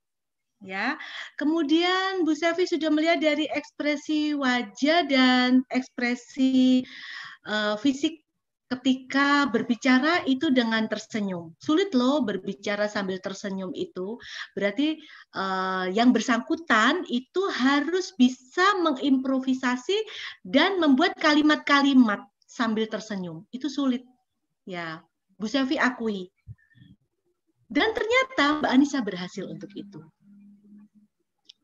Ya. Kemudian Bu Selvi sudah melihat dari ekspresi wajah dan ekspresi uh, fisik ketika berbicara itu dengan tersenyum. Sulit loh berbicara sambil tersenyum itu. Berarti uh, yang bersangkutan itu harus bisa mengimprovisasi dan membuat kalimat-kalimat sambil tersenyum. Itu sulit. Ya, Bu Selvi akui. Dan ternyata Mbak Anissa berhasil untuk itu.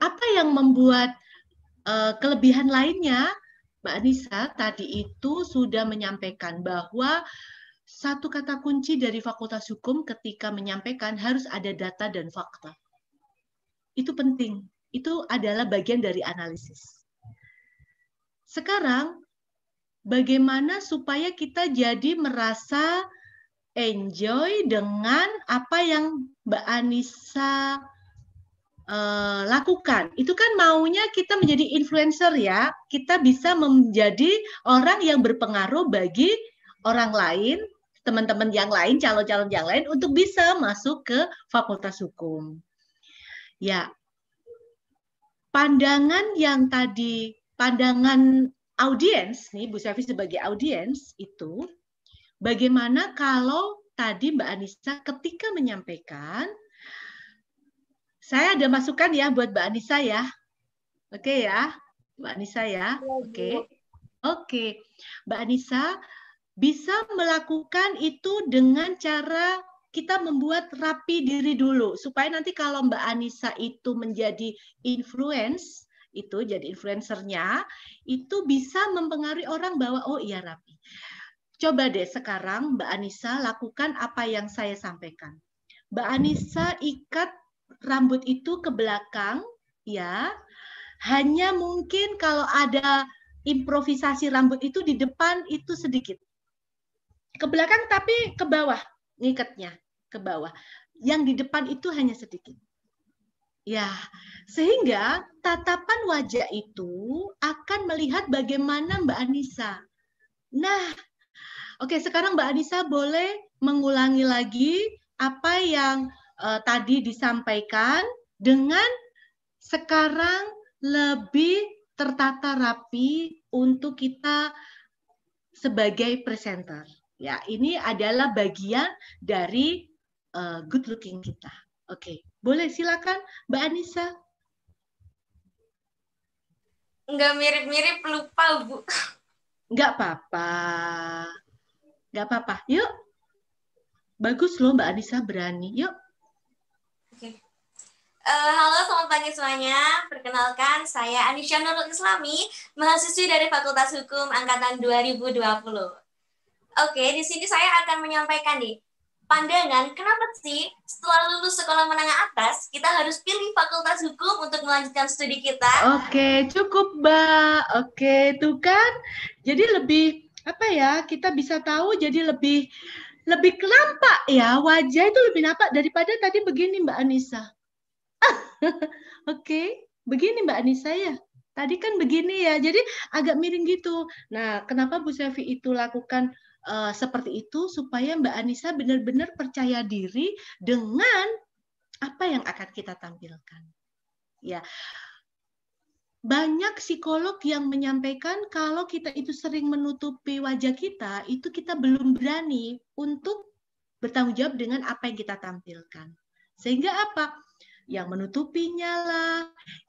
Apa yang membuat uh, kelebihan lainnya Mbak Anissa tadi itu sudah menyampaikan bahwa satu kata kunci dari Fakultas Hukum ketika menyampaikan harus ada data dan fakta. Itu penting. Itu adalah bagian dari analisis. Sekarang, bagaimana supaya kita jadi merasa enjoy dengan apa yang Mbak Anissa uh, lakukan. Itu kan maunya kita menjadi influencer ya. Kita bisa menjadi orang yang berpengaruh bagi orang lain, teman-teman yang lain, calon-calon yang lain untuk bisa masuk ke Fakultas Hukum. Ya. Pandangan yang tadi pandangan audiens nih Bu Safi sebagai audiens itu bagaimana kalau tadi Mbak Anissa ketika menyampaikan saya ada masukan ya buat Mbak Anissa ya. Oke ya, Mbak Anissa ya. Oke. Oke. Mbak Anissa bisa melakukan itu dengan cara kita membuat rapi diri dulu supaya nanti kalau Mbak Anissa itu menjadi influence itu jadi influencernya itu bisa mempengaruhi orang bahwa oh iya rapi. Coba deh sekarang Mbak Anissa lakukan apa yang saya sampaikan. Mbak Anissa ikat rambut itu ke belakang, ya. Hanya mungkin kalau ada improvisasi rambut itu di depan itu sedikit. Ke belakang tapi ke bawah ngikatnya, ke bawah. Yang di depan itu hanya sedikit. Ya, sehingga tatapan wajah itu akan melihat bagaimana Mbak Anissa. Nah, oke sekarang Mbak Anissa boleh mengulangi lagi apa yang uh, tadi disampaikan dengan sekarang lebih tertata rapi untuk kita sebagai presenter. Ya, ini adalah bagian dari uh, good looking kita. Oke, boleh silakan Mbak Anissa. Enggak mirip-mirip lupa, Bu. Enggak apa-apa. Enggak apa-apa. Yuk. Bagus loh Mbak Anissa berani. Yuk. Uh, halo, selamat pagi semuanya. Perkenalkan, saya Anisha Nurul Islami, mahasiswi dari Fakultas Hukum Angkatan 2020. Oke, di sini saya akan menyampaikan nih, pandangan kenapa sih setelah lulus sekolah menengah atas, kita harus pilih Fakultas Hukum untuk melanjutkan studi kita? Oke, cukup, Mbak. Oke, itu kan. Jadi lebih, apa ya, kita bisa tahu jadi lebih lebih kelampak ya wajah itu lebih nampak daripada tadi begini Mbak Anissa Oke, begini Mbak Anissa ya. Tadi kan begini ya, jadi agak miring gitu. Nah, kenapa Bu Sevi itu lakukan uh, seperti itu supaya Mbak Anissa benar-benar percaya diri dengan apa yang akan kita tampilkan. Ya, banyak psikolog yang menyampaikan kalau kita itu sering menutupi wajah kita, itu kita belum berani untuk bertanggung jawab dengan apa yang kita tampilkan. Sehingga apa? Yang menutupinya lah,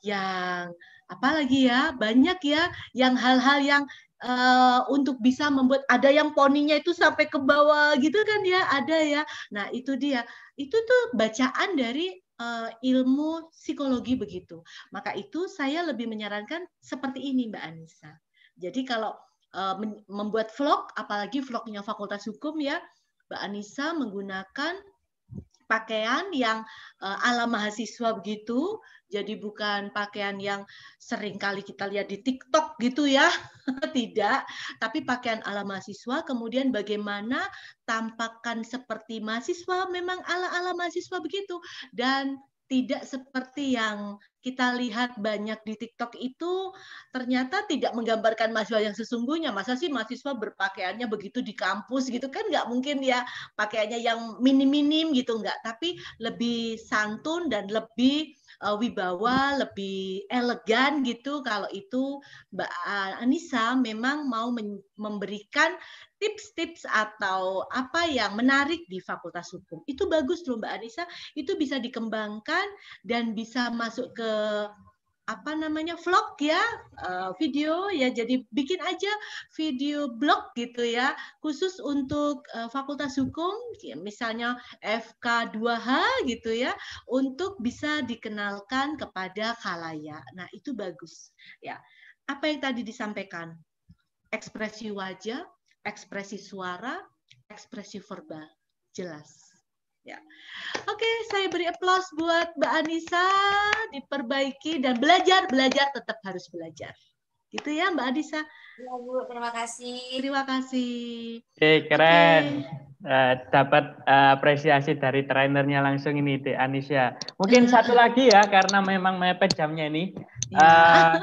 yang apalagi ya, banyak ya, yang hal-hal yang uh, untuk bisa membuat ada yang poninya itu sampai ke bawah gitu kan ya, ada ya. Nah, itu dia. Itu tuh bacaan dari uh, ilmu psikologi begitu. Maka itu saya lebih menyarankan seperti ini Mbak Anissa. Jadi kalau uh, membuat vlog, apalagi vlognya Fakultas Hukum ya, Mbak Anissa menggunakan pakaian yang uh, ala mahasiswa begitu, jadi bukan pakaian yang sering kali kita lihat di TikTok gitu ya, tidak, tapi pakaian ala mahasiswa, kemudian bagaimana tampakkan seperti mahasiswa, memang ala-ala mahasiswa begitu, dan tidak seperti yang kita lihat banyak di TikTok itu ternyata tidak menggambarkan mahasiswa yang sesungguhnya. Masa sih mahasiswa berpakaiannya begitu di kampus gitu kan nggak mungkin ya pakaiannya yang minim-minim gitu nggak. Tapi lebih santun dan lebih uh, wibawa, lebih elegan gitu. Kalau itu Mbak Anissa memang mau memberikan tips-tips atau apa yang menarik di Fakultas Hukum. Itu bagus loh Mbak Anissa, itu bisa dikembangkan dan bisa masuk ke apa namanya vlog ya uh, video ya jadi bikin aja video blog gitu ya khusus untuk uh, Fakultas Hukum ya, misalnya FK2H gitu ya untuk bisa dikenalkan kepada khalayak. Nah, itu bagus ya. Apa yang tadi disampaikan? Ekspresi wajah, ekspresi suara, ekspresi verbal. Jelas. Ya. Oke, saya beri aplaus buat Mbak Anissa, diperbaiki dan belajar, belajar tetap harus belajar. Gitu ya Mbak Anissa. Ya Bu, terima kasih. Terima kasih. Oke, keren. Oke. uh, dapat uh, apresiasi dari trainernya langsung ini De Anisya. Mungkin satu lagi ya karena memang mepet jamnya ini. Uh,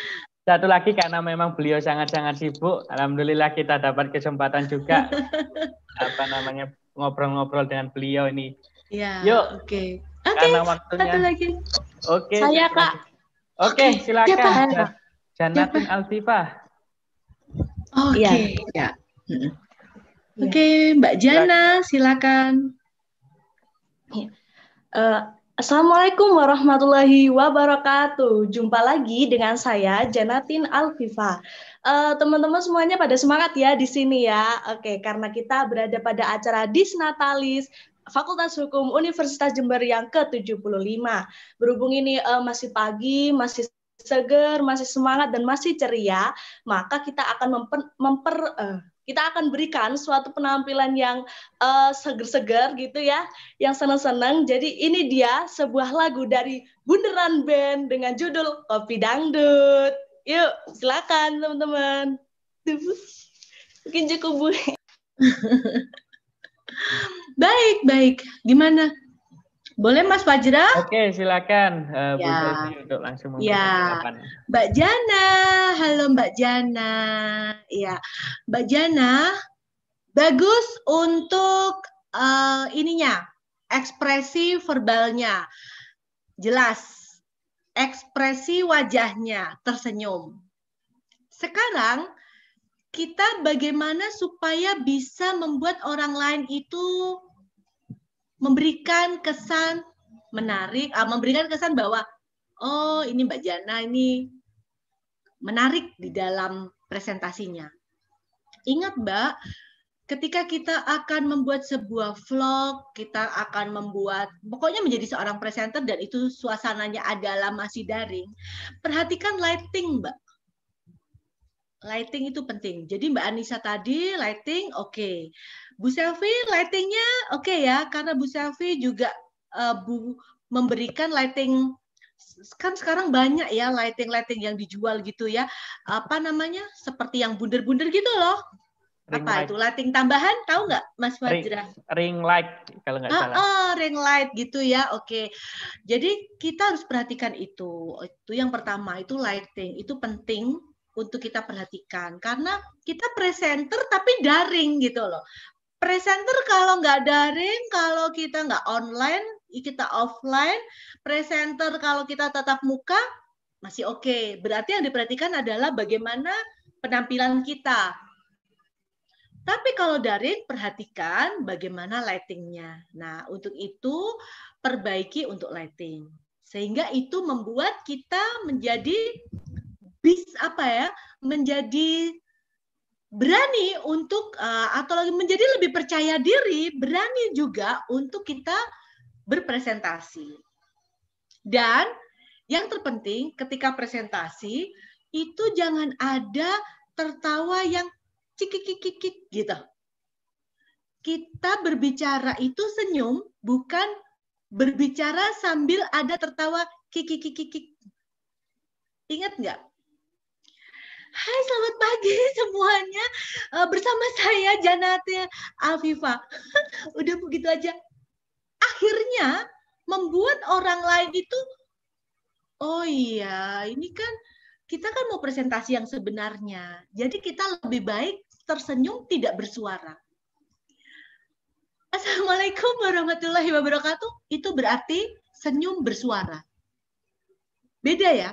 satu lagi karena memang beliau sangat-sangat sibuk. Alhamdulillah kita dapat kesempatan juga apa namanya ngobrol-ngobrol dengan beliau ini. Ya. Yuk. Oke. Okay. Oke. Okay, waktunya. Satu lagi. Oke. Okay, Saya Kak. Oke, okay, silakan. Janatin Altifah. Oke. Okay. Ya. Oke, okay, Mbak Jana, silakan. Uh, Assalamualaikum warahmatullahi wabarakatuh. Jumpa lagi dengan saya Janatin Alfifa. Uh, teman-teman semuanya pada semangat ya di sini ya. Oke, karena kita berada pada acara Disnatalis Fakultas Hukum Universitas Jember yang ke-75. Berhubung ini uh, masih pagi, masih seger, masih semangat dan masih ceria, maka kita akan memper, memper uh, kita akan berikan suatu penampilan yang uh, seger-seger gitu ya, yang senang-senang. Jadi ini dia sebuah lagu dari Bunderan Band dengan judul Kopi Dangdut. Yuk, silakan teman-teman. Mungkin cukup Bu. baik, baik. Gimana? Boleh Mas Fajra? Oke, silakan uh, ya. Bu untuk langsung Ya. Mbak Jana, halo Mbak Jana. Ya, Mbak Jana, bagus untuk uh, ininya, ekspresi verbalnya. Jelas. Ekspresi wajahnya tersenyum. Sekarang kita bagaimana supaya bisa membuat orang lain itu memberikan kesan menarik, uh, memberikan kesan bahwa oh ini Mbak Jana ini menarik di dalam presentasinya. Ingat Mbak, ketika kita akan membuat sebuah vlog, kita akan membuat pokoknya menjadi seorang presenter dan itu suasananya adalah masih daring. Perhatikan lighting, Mbak. Lighting itu penting. Jadi Mbak Anissa tadi lighting oke. Okay. Bu Selvi lightingnya oke okay ya karena Bu Selvi juga uh, Bu memberikan lighting kan sekarang banyak ya lighting-lighting yang dijual gitu ya. Apa namanya? Seperti yang bunder-bunder gitu loh. Ring apa light. itu lighting tambahan tahu nggak Mas Fajra? Ring, ring light kalau nggak ah, salah. Oh, ring light gitu ya. Oke. Okay. Jadi kita harus perhatikan itu. Itu yang pertama itu lighting. Itu penting untuk kita perhatikan karena kita presenter tapi daring gitu loh. Presenter kalau nggak daring, kalau kita nggak online, kita offline. Presenter kalau kita tatap muka masih oke. Okay. Berarti yang diperhatikan adalah bagaimana penampilan kita. Tapi kalau daring, perhatikan bagaimana lightingnya. Nah, untuk itu perbaiki untuk lighting. Sehingga itu membuat kita menjadi bis apa ya menjadi berani untuk uh, atau lagi menjadi lebih percaya diri, berani juga untuk kita berpresentasi. Dan yang terpenting ketika presentasi itu jangan ada tertawa yang cikik-cikik gitu. Kita berbicara itu senyum, bukan berbicara sambil ada tertawa kikik-kikik. Ingat nggak? Hai selamat pagi semuanya uh, bersama saya Janate Afifa. Udah begitu aja. Akhirnya membuat orang lain itu oh iya ini kan kita kan mau presentasi yang sebenarnya. Jadi kita lebih baik tersenyum tidak bersuara. Assalamualaikum warahmatullahi wabarakatuh. Itu berarti senyum bersuara. Beda ya.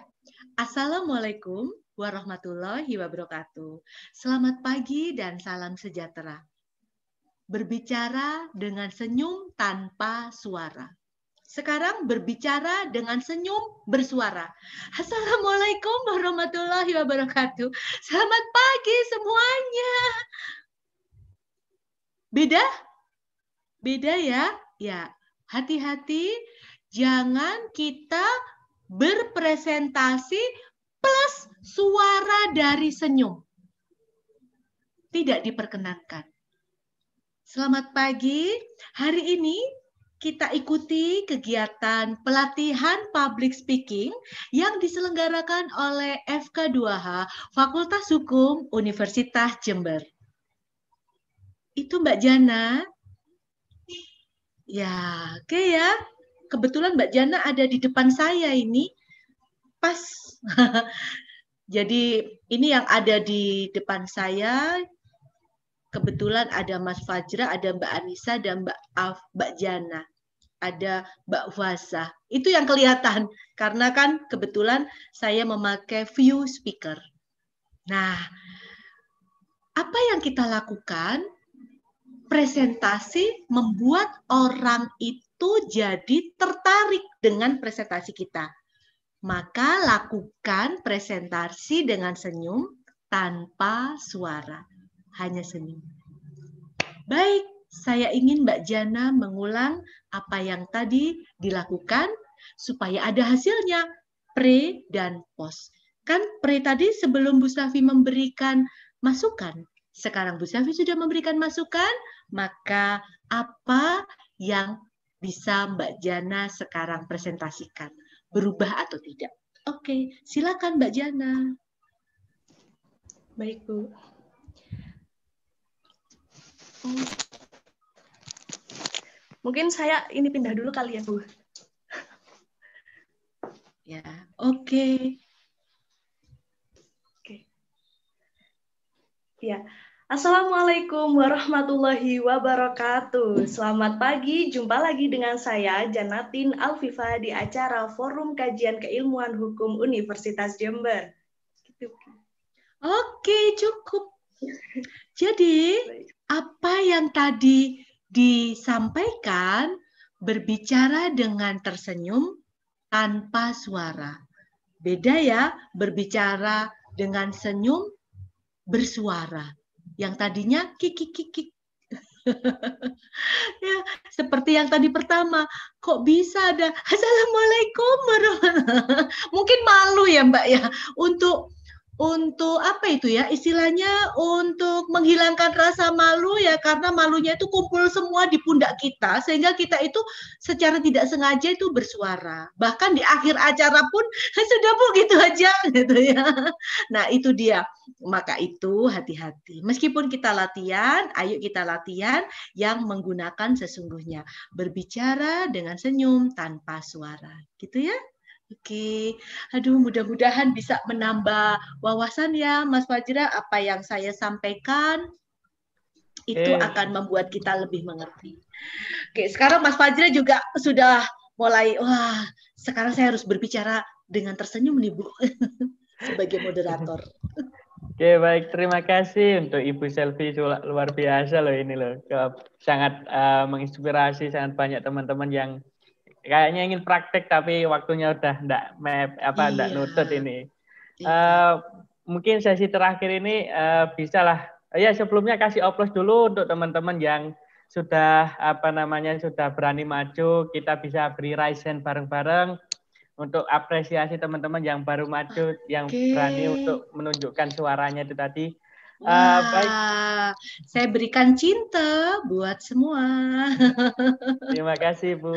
Assalamualaikum warahmatullahi wabarakatuh. Selamat pagi dan salam sejahtera. Berbicara dengan senyum tanpa suara. Sekarang berbicara dengan senyum bersuara. Assalamualaikum warahmatullahi wabarakatuh. Selamat pagi semuanya. Beda? Beda ya? Ya, hati-hati jangan kita berpresentasi plus suara dari senyum. Tidak diperkenankan. Selamat pagi. Hari ini kita ikuti kegiatan pelatihan public speaking yang diselenggarakan oleh FK2H Fakultas Hukum Universitas Jember. itu Mbak Jana. Ya, oke okay ya. Kebetulan Mbak Jana ada di depan saya ini. Pas. Jadi ini yang ada di depan saya. Kebetulan ada Mas Fajra, ada Mbak Anissa, dan Mbak Af, Mbak Jana. Ada Mbak Fasa. Itu yang kelihatan. Karena kan kebetulan saya memakai view speaker. Nah, apa yang kita lakukan? Presentasi membuat orang itu jadi tertarik dengan presentasi kita. Maka lakukan presentasi dengan senyum tanpa suara, hanya senyum. Baik, saya ingin Mbak Jana mengulang apa yang tadi dilakukan supaya ada hasilnya pre dan post. Kan pre tadi sebelum Bu Safi memberikan masukan. Sekarang Bu Safi sudah memberikan masukan, maka apa yang bisa Mbak Jana sekarang presentasikan? Berubah atau tidak? Oke, silakan Mbak Jana. Baik, Bu. Hmm. Mungkin saya ini pindah dulu kali ya, Bu. Ya, oke. Okay. Ya. Assalamualaikum warahmatullahi wabarakatuh. Selamat pagi, jumpa lagi dengan saya Janatin Alfifa di acara Forum Kajian Keilmuan Hukum Universitas Jember. Gitu. Oke, cukup. Jadi, apa yang tadi disampaikan berbicara dengan tersenyum tanpa suara. Beda ya, berbicara dengan senyum bersuara. Yang tadinya kiki kiki. ya, seperti yang tadi pertama, kok bisa ada assalamualaikum Mungkin malu ya Mbak ya untuk untuk apa itu ya? Istilahnya untuk menghilangkan rasa malu ya karena malunya itu kumpul semua di pundak kita sehingga kita itu secara tidak sengaja itu bersuara. Bahkan di akhir acara pun sudah bu gitu aja gitu ya. Nah itu dia. Maka itu hati-hati. Meskipun kita latihan ayo kita latihan yang menggunakan sesungguhnya. Berbicara dengan senyum tanpa suara. Gitu ya Oke, aduh mudah-mudahan bisa menambah wawasan ya Mas Fajra apa yang saya sampaikan itu eh. akan membuat kita lebih mengerti. Oke, sekarang Mas Fajra juga sudah mulai wah, sekarang saya harus berbicara dengan tersenyum nih Bu sebagai moderator. Oke, baik. Terima kasih untuk Ibu Selvi luar biasa loh ini loh. Sangat uh, menginspirasi sangat banyak teman-teman yang kayaknya ingin praktek tapi waktunya udah ndak map apa iya. nutut ini. Iya. Uh, mungkin sesi terakhir ini uh, bisa lah. Ya sebelumnya kasih oplos dulu untuk teman-teman yang sudah apa namanya sudah berani maju. Kita bisa beri raisen bareng-bareng untuk apresiasi teman-teman yang baru maju, okay. yang berani untuk menunjukkan suaranya itu tadi. Ah, Wah, uh, baik. saya berikan cinta buat semua. Terima kasih Bu.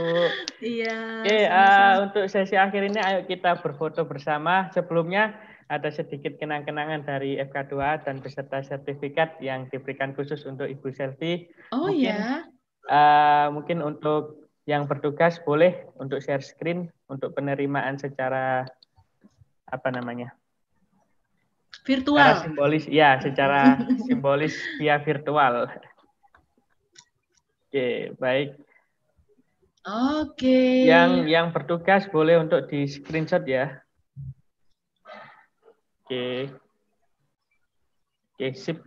Iya. Oke, uh, untuk sesi akhir ini ayo kita berfoto bersama. Sebelumnya ada sedikit kenang-kenangan dari FK2 dan beserta sertifikat yang diberikan khusus untuk Ibu Selvi. Oh mungkin, ya. Uh, mungkin untuk yang bertugas boleh untuk share screen untuk penerimaan secara apa namanya virtual. Secara simbolis, ya, secara simbolis via virtual. Oke, baik. Oke. Yang yang bertugas boleh untuk di screenshot ya. Oke. Oke, sip.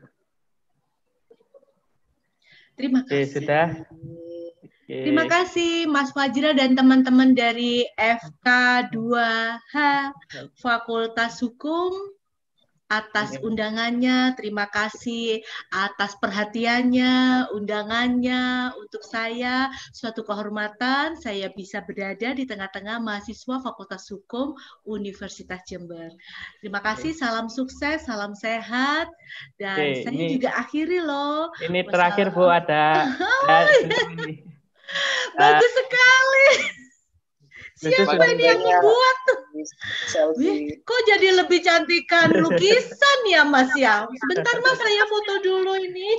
Terima kasih. Oke, sudah. Oke. Terima kasih Mas Fajra dan teman-teman dari FK2H Fakultas Hukum atas iya. undangannya, terima kasih atas perhatiannya, undangannya untuk saya. Suatu kehormatan saya bisa berada di tengah-tengah mahasiswa Fakultas Hukum Universitas Jember. Terima kasih, salam sukses, salam sehat, dan Oke, saya ini, juga akhiri loh. Ini terakhir Bu ada. Bagus sekali. Siapa ini yang membuat? Wih, kok jadi lebih cantikan lukisan ya Mas ya? Sebentar Mas saya foto dulu ini.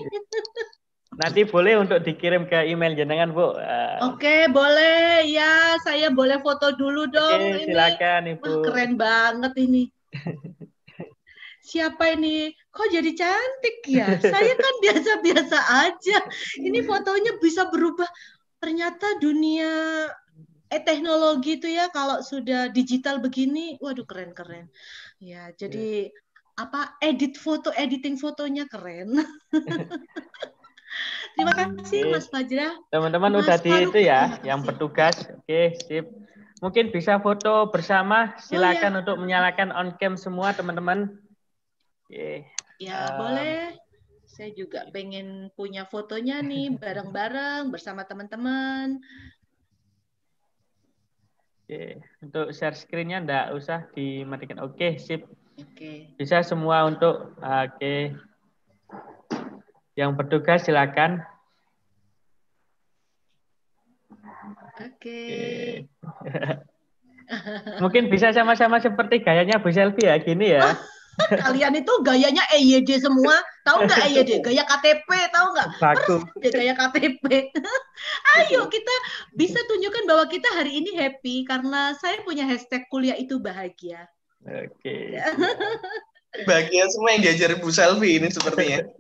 nanti boleh untuk dikirim ke email jenengan Bu. Uh, Oke, boleh ya. Saya boleh foto dulu dong. Oke, silakan Ibu. Wah, keren banget ini. Siapa ini? Kok jadi cantik ya? Saya kan biasa-biasa aja. Ini fotonya bisa berubah. Ternyata dunia eh teknologi itu ya kalau sudah digital begini, waduh keren-keren. Ya, jadi yeah. apa edit foto, editing fotonya keren. Terima kasih Mas Fajra. Teman-teman udah di itu ya, yang petugas. Oke, sip. Mungkin bisa foto bersama. Silakan oh, ya. untuk menyalakan on cam semua teman-teman. Oke. Ya, um, boleh. Saya juga pengen punya fotonya nih bareng-bareng bersama teman-teman. Oke, untuk share screen-nya enggak usah dimatikan. Oke, sip. Oke. Bisa semua untuk oke. Yang bertugas silakan. Oke. Mungkin bisa sama-sama seperti gayanya Bu Selfie ya, gini ya. Kalian itu gayanya EYD semua. Tahu nggak EYD? Gaya KTP, tahu nggak? Baku. gaya KTP. Ayo kita bisa tunjukkan bahwa kita hari ini happy karena saya punya hashtag kuliah itu bahagia. Oke. Okay. bahagia semua yang diajar Bu Selvi ini sepertinya.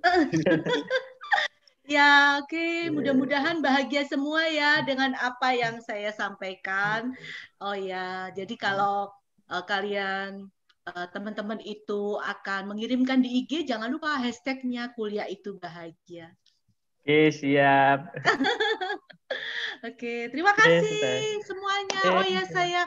Ya, oke. Okay. Mudah-mudahan bahagia semua ya dengan apa yang saya sampaikan. Oh ya, jadi kalau uh, kalian Eh, teman-teman itu akan mengirimkan di IG, jangan lupa hashtagnya kuliah itu bahagia. Oke, siap. Oke, terima kasih semuanya. Oh ya, saya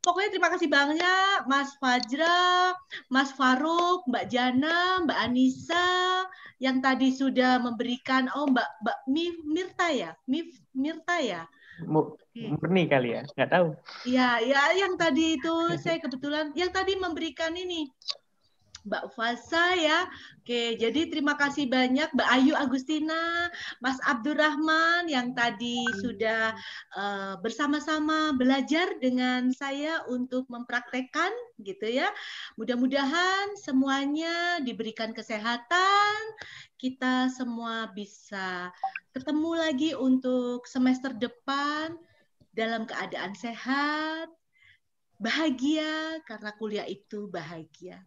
pokoknya terima kasih banyak Mas Fajra, Mas Faruk, Mbak Jana, Mbak Anissa yang tadi sudah memberikan oh Mbak Mbak Mirta ya, Mirta ya murni kali ya nggak tahu ya ya yang tadi itu saya kebetulan yang tadi memberikan ini Mbak Fasa ya. Oke, jadi terima kasih banyak Mbak Ayu Agustina, Mas Abdurrahman yang tadi sudah uh, bersama-sama belajar dengan saya untuk mempraktekkan gitu ya. Mudah-mudahan semuanya diberikan kesehatan, kita semua bisa ketemu lagi untuk semester depan dalam keadaan sehat, bahagia karena kuliah itu bahagia.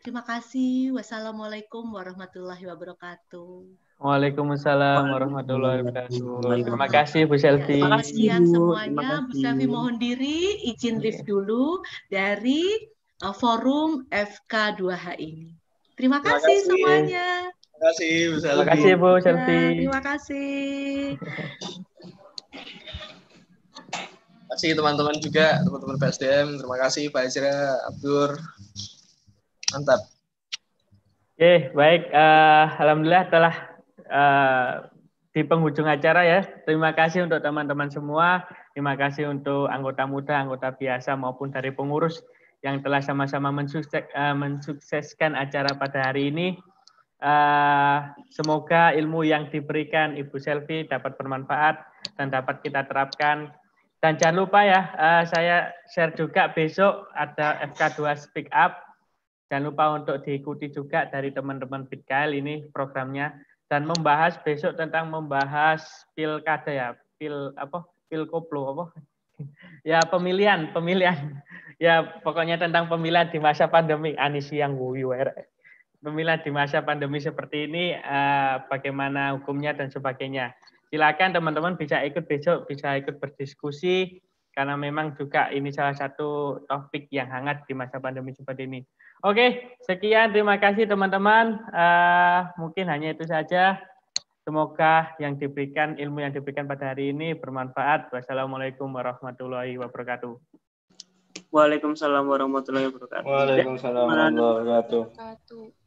Terima kasih. Wassalamualaikum warahmatullahi wabarakatuh. Waalaikumsalam warahmatullahi wabarakatuh. Terima kasih Bu Selvi. Terima kasih semuanya. Bu Selvi mohon diri izin lift dulu dari uh, forum FK2H ini. Terima kasih, terima kasih semuanya. Terima kasih Bu Selvi. Terima kasih Bu Selvi. terima kasih. Terima kasih teman-teman juga, teman-teman PSDM. Terima kasih Pak Ezra, Abdur, Mantap. Oke, baik. Uh, Alhamdulillah telah uh, di penghujung acara ya. Terima kasih untuk teman-teman semua. Terima kasih untuk anggota muda, anggota biasa maupun dari pengurus yang telah sama-sama mensukses, uh, mensukseskan acara pada hari ini. Uh, semoga ilmu yang diberikan Ibu Selvi dapat bermanfaat dan dapat kita terapkan. Dan jangan lupa ya, uh, saya share juga besok ada FK2 Speak Up Jangan lupa untuk diikuti juga dari teman-teman Bitkail ini programnya dan membahas besok tentang membahas pilkada ya, pil apa? Pil koplo apa? ya pemilihan, pemilihan. Ya pokoknya tentang pemilihan di masa pandemi Anis yang wuyu Pemilihan di masa pandemi seperti ini eh, bagaimana hukumnya dan sebagainya. Silakan teman-teman bisa ikut besok, bisa ikut berdiskusi karena memang juga ini salah satu topik yang hangat di masa pandemi seperti ini. Oke, sekian. Terima kasih teman-teman. Uh, mungkin hanya itu saja. Semoga yang diberikan, ilmu yang diberikan pada hari ini bermanfaat. Wassalamualaikum warahmatullahi wabarakatuh. Waalaikumsalam warahmatullahi wabarakatuh. Waalaikumsalam warahmatullahi wabarakatuh.